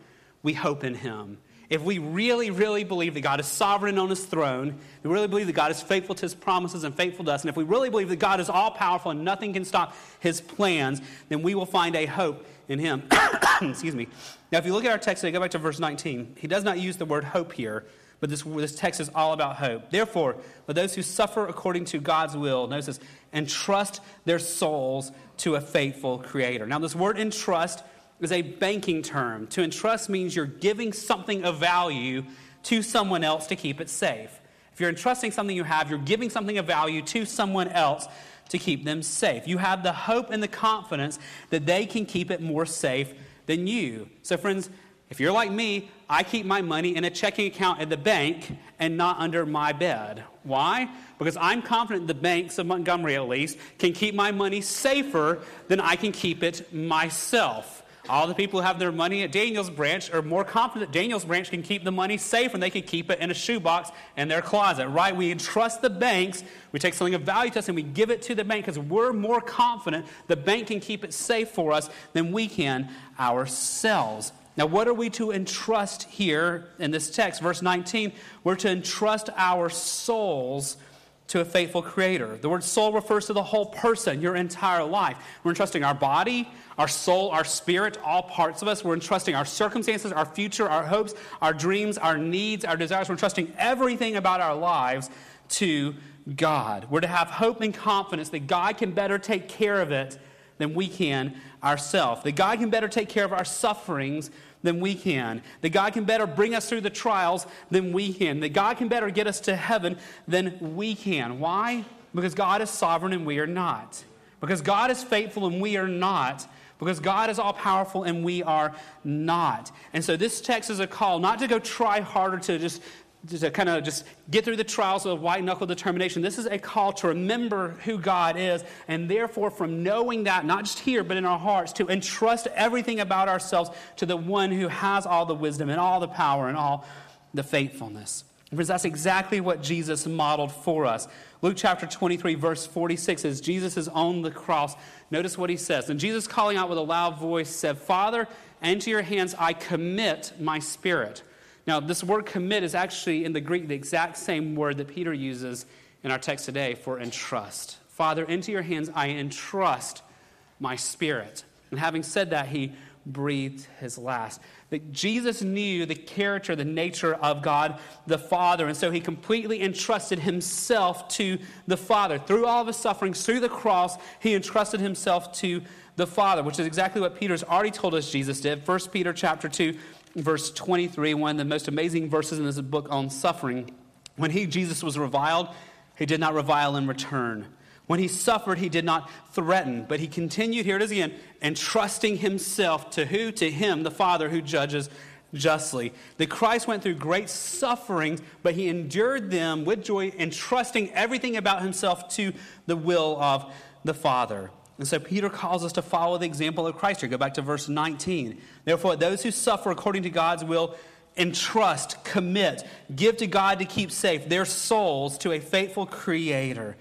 we hope in Him. if we really, really believe that God is sovereign on his throne, we really believe that God is faithful to his promises and faithful to us, and if we really believe that God is all powerful and nothing can stop his plans, then we will find a hope in him. Excuse me. Now, if you look at our text today, go back to verse 19. He does not use the word hope here, but this, this text is all about hope. Therefore, let those who suffer according to God's will, notice this, and trust their souls to a faithful creator. Now, this word entrust is a banking term. To entrust means you're giving something of value to someone else to keep it safe. If you're entrusting something you have, you're giving something of value to someone else to keep them safe. You have the hope and the confidence that they can keep it more safe than you. So, friends, if you're like me, I keep my money in a checking account at the bank and not under my bed. Why? Because I'm confident the banks of Montgomery, at least, can keep my money safer than I can keep it myself. All the people who have their money at Daniel's branch are more confident Daniel's branch can keep the money safe and they can keep it in a shoebox in their closet, right? We entrust the banks, we take something of value to us and we give it to the bank because we're more confident the bank can keep it safe for us than we can ourselves. Now, what are we to entrust here in this text? Verse 19, we're to entrust our souls to a faithful creator. The word soul refers to the whole person, your entire life. We're entrusting our body, our soul, our spirit, all parts of us. We're entrusting our circumstances, our future, our hopes, our dreams, our needs, our desires. We're entrusting everything about our lives to God. We're to have hope and confidence that God can better take care of it than we can ourselves. That God can better take care of our sufferings than we can. That God can better bring us through the trials than we can. That God can better get us to heaven than we can. Why? Because God is sovereign and we are not. Because God is faithful and we are not. Because God is all powerful and we are not. And so this text is a call not to go try harder to just to kind of just get through the trials of white knuckle determination. This is a call to remember who God is, and therefore, from knowing that, not just here, but in our hearts, to entrust everything about ourselves to the one who has all the wisdom and all the power and all the faithfulness. Because that's exactly what Jesus modeled for us. Luke chapter 23, verse 46 says, Jesus is on the cross. Notice what he says. And Jesus, calling out with a loud voice, said, Father, into your hands I commit my spirit. Now, this word commit is actually in the Greek the exact same word that Peter uses in our text today for entrust. Father, into your hands I entrust my spirit. And having said that, he breathed his last. That Jesus knew the character, the nature of God the Father, and so he completely entrusted himself to the Father. Through all of his sufferings, through the cross, he entrusted himself to the Father, which is exactly what Peter's already told us Jesus did. 1 Peter chapter 2, verse 23, one of the most amazing verses in this book on suffering. When he, Jesus, was reviled, he did not revile in return. When he suffered, he did not threaten, but he continued, here it is again, entrusting himself to who? To him, the Father who judges justly. That Christ went through great sufferings, but he endured them with joy, entrusting everything about himself to the will of the Father. And so Peter calls us to follow the example of Christ here. Go back to verse 19. Therefore, those who suffer according to God's will entrust, commit, give to God to keep safe their souls to a faithful Creator.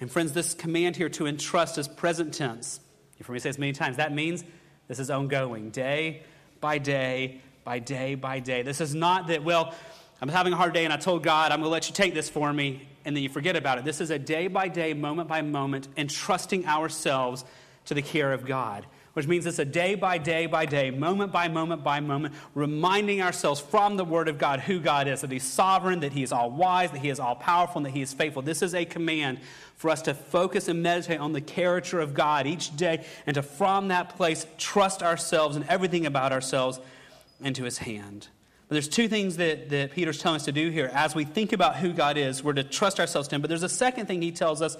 And friends, this command here to entrust is present tense. You've heard me say this many times. That means this is ongoing, day by day by day by day. This is not that, well, I'm having a hard day and I told God, I'm going to let you take this for me, and then you forget about it. This is a day by day, moment by moment, entrusting ourselves to the care of God which means it's a day by day by day, moment by moment by moment, reminding ourselves from the Word of God who God is, that He's sovereign, that He is all wise, that He is all powerful, and that He is faithful. This is a command for us to focus and meditate on the character of God each day and to, from that place, trust ourselves and everything about ourselves into His hand. But there's two things that, that Peter's telling us to do here. As we think about who God is, we're to trust ourselves to Him. But there's a second thing He tells us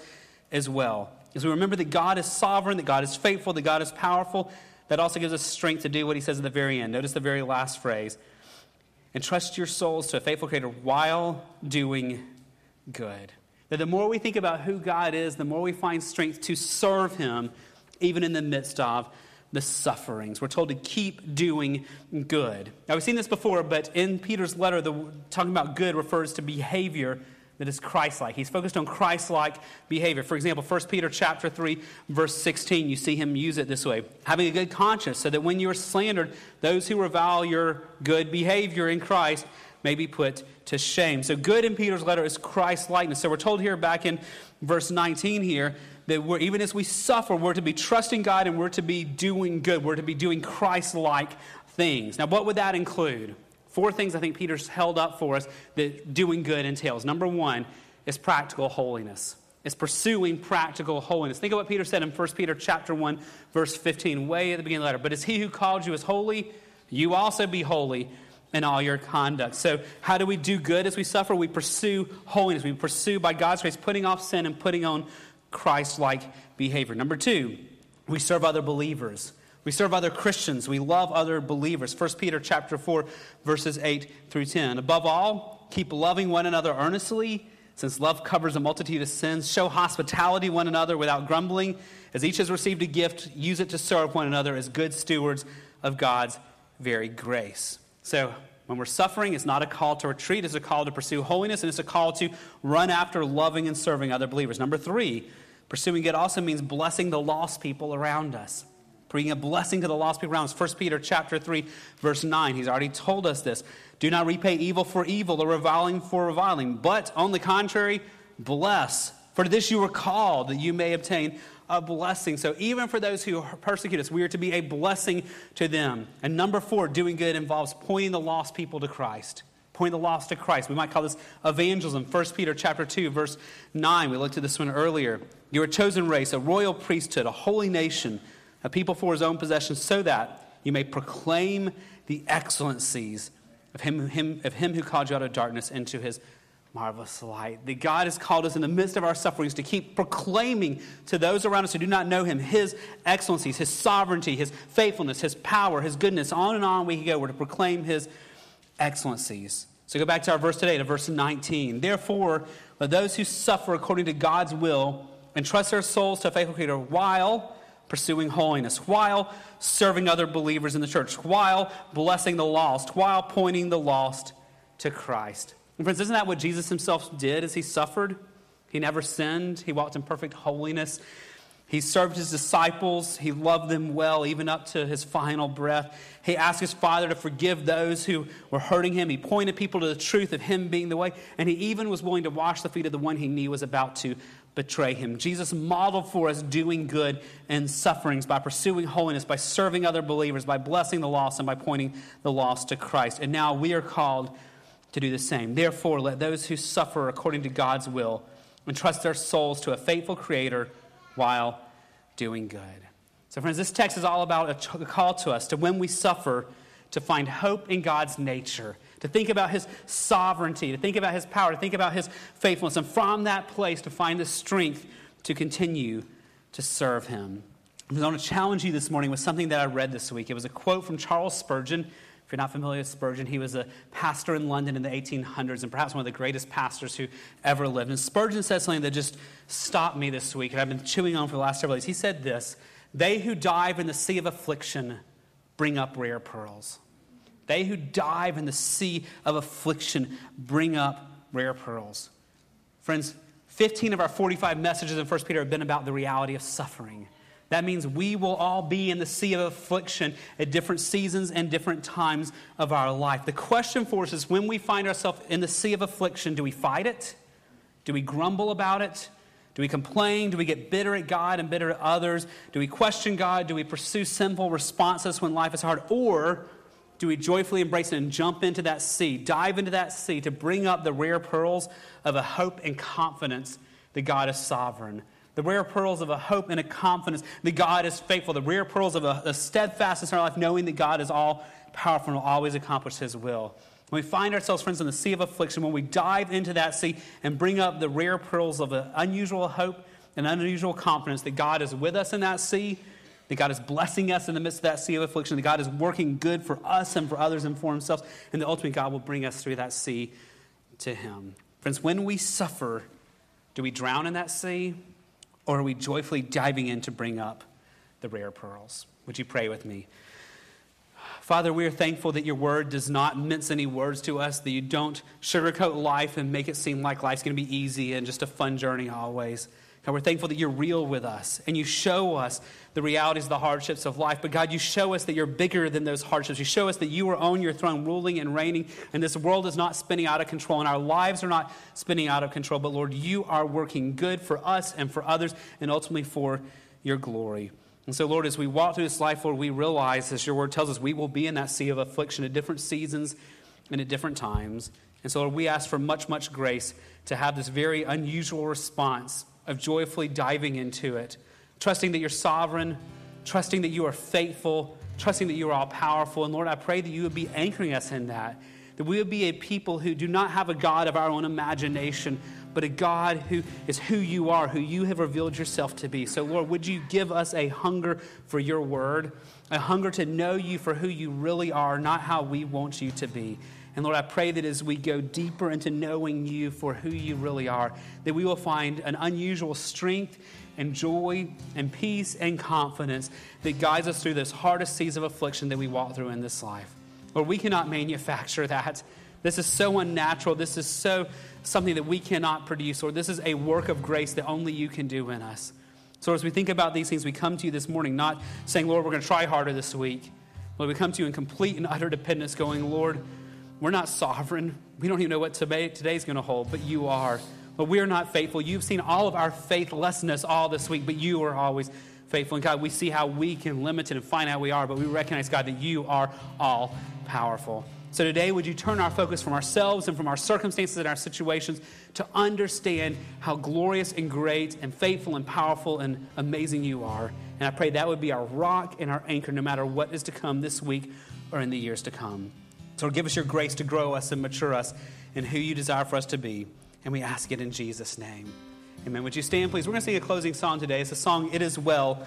as well. As we remember that God is sovereign, that God is faithful, that God is powerful, that also gives us strength to do what he says at the very end. Notice the very last phrase. And trust your souls to a faithful creator while doing good. That the more we think about who God is, the more we find strength to serve him, even in the midst of the sufferings. We're told to keep doing good. Now, we've seen this before, but in Peter's letter, the talking about good refers to behavior that is Christ-like. He's focused on Christ-like behavior. For example, 1 Peter chapter 3, verse 16, you see him use it this way. Having a good conscience, so that when you are slandered, those who revile your good behavior in Christ may be put to shame. So good in Peter's letter is Christ-likeness. So we're told here back in verse 19 here that we're, even as we suffer, we're to be trusting God and we're to be doing good. We're to be doing Christ-like things. Now, what would that include? Four things I think Peter's held up for us that doing good entails. Number one is practical holiness. It's pursuing practical holiness. Think of what Peter said in 1 Peter chapter 1, verse 15, way at the beginning of the letter. But as he who called you is holy, you also be holy in all your conduct. So, how do we do good as we suffer? We pursue holiness. We pursue, by God's grace, putting off sin and putting on Christ like behavior. Number two, we serve other believers. We serve other Christians. We love other believers. 1 Peter chapter 4, verses 8 through 10. Above all, keep loving one another earnestly, since love covers a multitude of sins. Show hospitality one another without grumbling. As each has received a gift, use it to serve one another as good stewards of God's very grace. So, when we're suffering, it's not a call to retreat, it's a call to pursue holiness, and it's a call to run after loving and serving other believers. Number three, pursuing it also means blessing the lost people around us. Bringing a blessing to the lost people around us. 1 Peter chapter 3, verse 9. He's already told us this. Do not repay evil for evil or reviling for reviling, but on the contrary, bless. For this you were called, that you may obtain a blessing. So even for those who persecute us, we are to be a blessing to them. And number four, doing good involves pointing the lost people to Christ. Pointing the lost to Christ. We might call this evangelism. 1 Peter chapter 2, verse 9. We looked at this one earlier. You're a chosen race, a royal priesthood, a holy nation, a people for his own possession, so that you may proclaim the excellencies of him, him, of him who called you out of darkness into his marvelous light. That God has called us in the midst of our sufferings to keep proclaiming to those around us who do not know him his excellencies, his sovereignty, his faithfulness, his power, his goodness. On and on we can go. We're to proclaim his excellencies. So go back to our verse today, to verse 19. Therefore, let those who suffer according to God's will entrust their souls to a faithful Creator while pursuing holiness, while serving other believers in the church, while blessing the lost, while pointing the lost to Christ. And friends, isn't that what Jesus himself did as he suffered? He never sinned, he walked in perfect holiness. He served his disciples. He loved them well, even up to his final breath. He asked his Father to forgive those who were hurting him. He pointed people to the truth of him being the way. And he even was willing to wash the feet of the one he knew was about to betray him. Jesus modeled for us doing good in sufferings by pursuing holiness, by serving other believers, by blessing the lost, and by pointing the lost to Christ. And now we are called to do the same. Therefore, let those who suffer according to God's will entrust their souls to a faithful Creator while doing good. So, friends, this text is all about a call to us to when we suffer to find hope in God's nature, to think about His sovereignty, to think about His power, to think about His faithfulness, and from that place to find the strength to continue to serve Him. I want to challenge you this morning with something that I read this week. It was a quote from Charles Spurgeon. If you're not familiar with Spurgeon, he was a pastor in London in the 1800s and perhaps one of the greatest pastors who ever lived. And Spurgeon said something that just stopped me this week, and I've been chewing on for the last several days. He said this They who dive in the sea of affliction bring up rare pearls. They who dive in the sea of affliction bring up rare pearls. Friends, 15 of our 45 messages in 1 Peter have been about the reality of suffering. That means we will all be in the sea of affliction at different seasons and different times of our life. The question for us is when we find ourselves in the sea of affliction, do we fight it? Do we grumble about it? Do we complain? Do we get bitter at God and bitter at others? Do we question God? Do we pursue sinful responses when life is hard? Or do we joyfully embrace it and jump into that sea, dive into that sea to bring up the rare pearls of a hope and confidence that God is sovereign? The rare pearls of a hope and a confidence that God is faithful. The rare pearls of a, a steadfastness in our life, knowing that God is all powerful and will always accomplish His will. When we find ourselves, friends, in the sea of affliction, when we dive into that sea and bring up the rare pearls of an unusual hope and unusual confidence that God is with us in that sea, that God is blessing us in the midst of that sea of affliction, that God is working good for us and for others and for Himself, and that ultimately God will bring us through that sea to Him. Friends, when we suffer, do we drown in that sea, or are we joyfully diving in to bring up the rare pearls? Would you pray with me? Father, we are thankful that your word does not mince any words to us, that you don't sugarcoat life and make it seem like life's going to be easy and just a fun journey always. God, we're thankful that you're real with us and you show us the realities of the hardships of life. But God, you show us that you're bigger than those hardships. You show us that you are on your throne, ruling and reigning, and this world is not spinning out of control, and our lives are not spinning out of control. But Lord, you are working good for us and for others, and ultimately for your glory. And so, Lord, as we walk through this life, Lord, we realize, as your word tells us, we will be in that sea of affliction at different seasons and at different times. And so, Lord, we ask for much, much grace to have this very unusual response of joyfully diving into it, trusting that you're sovereign, trusting that you are faithful, trusting that you are all powerful. And Lord, I pray that you would be anchoring us in that, that we would be a people who do not have a God of our own imagination, but a God who is who you are, who you have revealed yourself to be. So, Lord, would you give us a hunger for your word, a hunger to know you for who you really are, not how we want you to be. And Lord, I pray that as we go deeper into knowing you for who you really are, that we will find an unusual strength and joy and peace and confidence that guides us through this hardest seas of affliction that we walk through in this life. Lord, we cannot manufacture that. This is so unnatural. This is so something that we cannot produce, or this is a work of grace that only you can do in us. So as we think about these things, we come to you this morning not saying, Lord, we're going to try harder this week. Lord, we come to you in complete and utter dependence, going, Lord, we're not sovereign. We don't even know what today, today's going to hold, but you are. But we are not faithful. You've seen all of our faithlessness all this week, but you are always faithful. And God, we see how weak and limited and finite we are, but we recognize, God, that you are all powerful. So today, would you turn our focus from ourselves and from our circumstances and our situations to understand how glorious and great and faithful and powerful and amazing you are? And I pray that would be our rock and our anchor no matter what is to come this week or in the years to come. So give us your grace to grow us and mature us in who you desire for us to be. And we ask it in Jesus' name. Amen. Would you stand, please? We're going to sing a closing song today. It's a song, It Is Well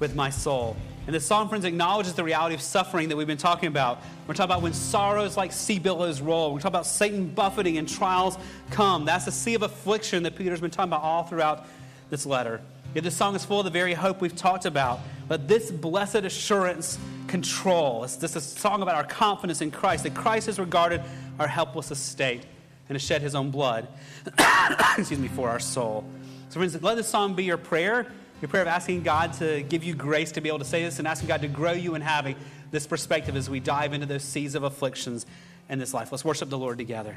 with My Soul. And this song, friends, acknowledges the reality of suffering that we've been talking about. We're talking about when sorrows like sea billows roll. We're talking about Satan buffeting and trials come. That's the sea of affliction that Peter's been talking about all throughout this letter. Yet this song is full of the very hope we've talked about. But this blessed assurance control. It's just a song about our confidence in Christ, that Christ has regarded our helpless estate and has shed his own blood, excuse me, for our soul. So, friends, let this song be your prayer, your prayer of asking God to give you grace to be able to say this and asking God to grow you in having this perspective as we dive into those seas of afflictions in this life. Let's worship the Lord together.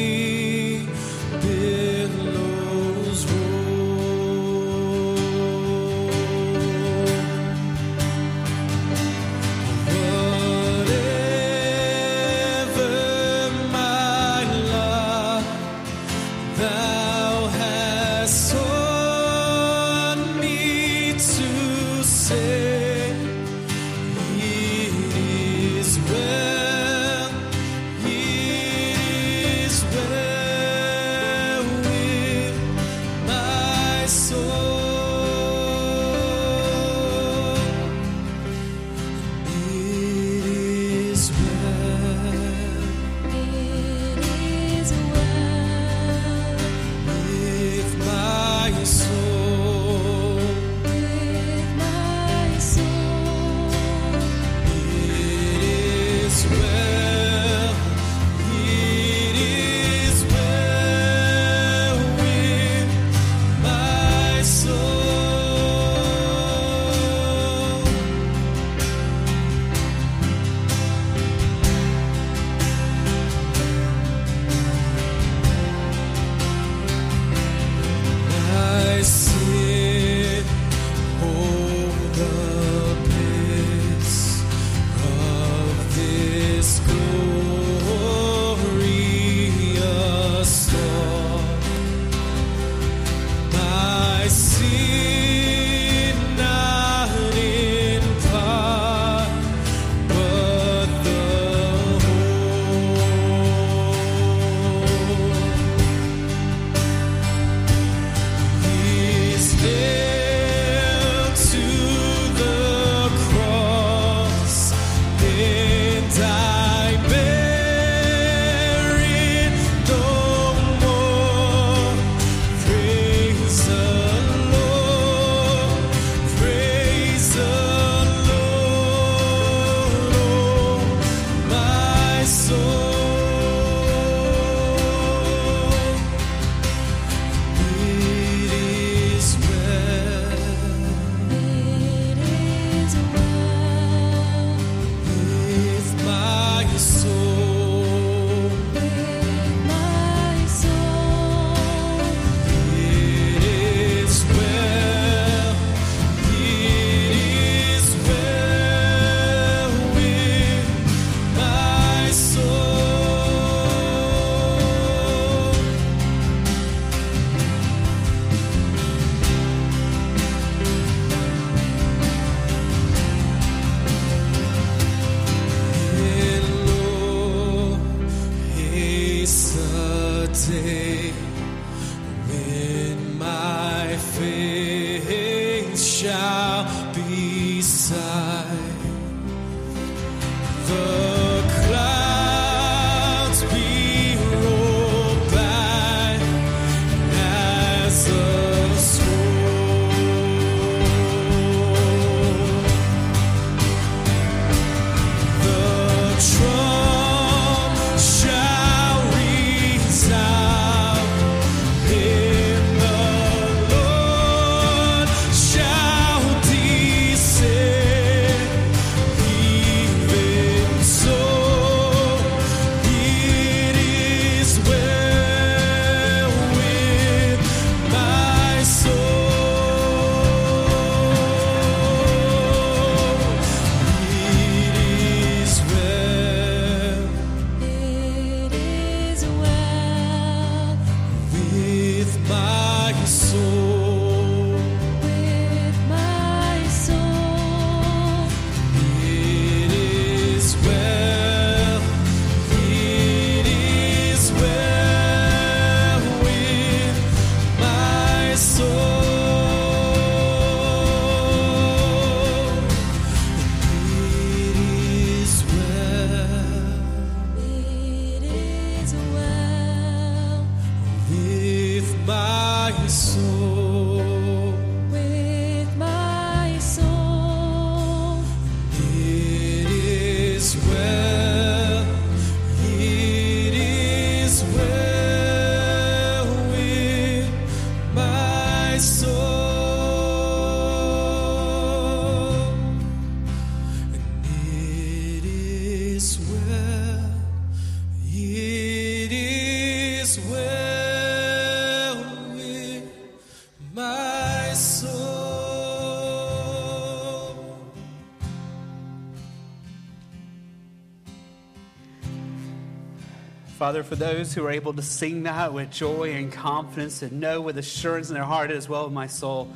Father, for those who are able to sing that with joy and confidence and know with assurance in their heart is well with my soul,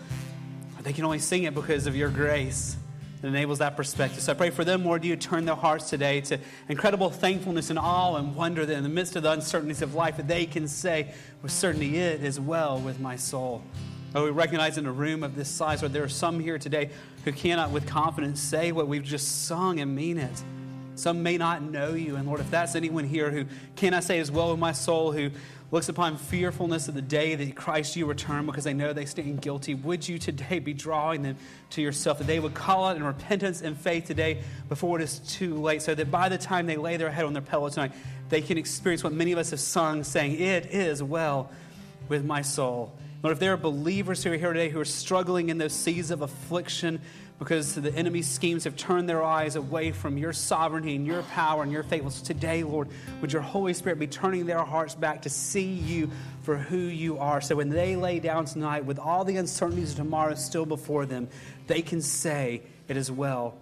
they can only sing it because of your grace that enables that perspective. So I pray for them, Lord, do you turn their hearts today to incredible thankfulness and awe and wonder that in the midst of the uncertainties of life that they can say with certainty it is well with my soul. Oh, we recognize in a room of this size where there are some here today who cannot with confidence say what we've just sung and mean it. Some may not know you. And Lord, if that's anyone here who can I say as well with my soul, who looks upon fearfulness of the day that Christ you return because they know they stand guilty, would you today be drawing them to yourself, that they would call out in repentance and faith today before it is too late, so that by the time they lay their head on their pillow tonight, they can experience what many of us have sung, saying, It is well with my soul. Lord, if there are believers who are here today who are struggling in those seas of affliction because the enemy's schemes have turned their eyes away from your sovereignty and your power and your faithfulness, today, Lord, would your Holy Spirit be turning their hearts back to see you for who you are? So when they lay down tonight with all the uncertainties of tomorrow still before them, they can say, It is well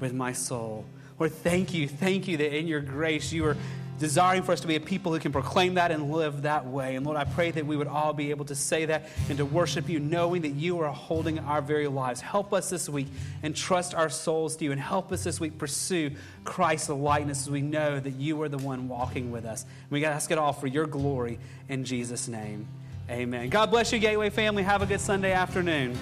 with my soul. Lord, thank you. Thank you that in your grace you are desiring for us to be a people who can proclaim that and live that way. And Lord, I pray that we would all be able to say that and to worship you, knowing that you are holding our very lives. Help us this week and trust our souls to you, and help us this week pursue Christ's likeness as we know that you are the one walking with us. And we ask it all for your glory in Jesus' name. Amen. God bless you, Gateway family. Have a good Sunday afternoon.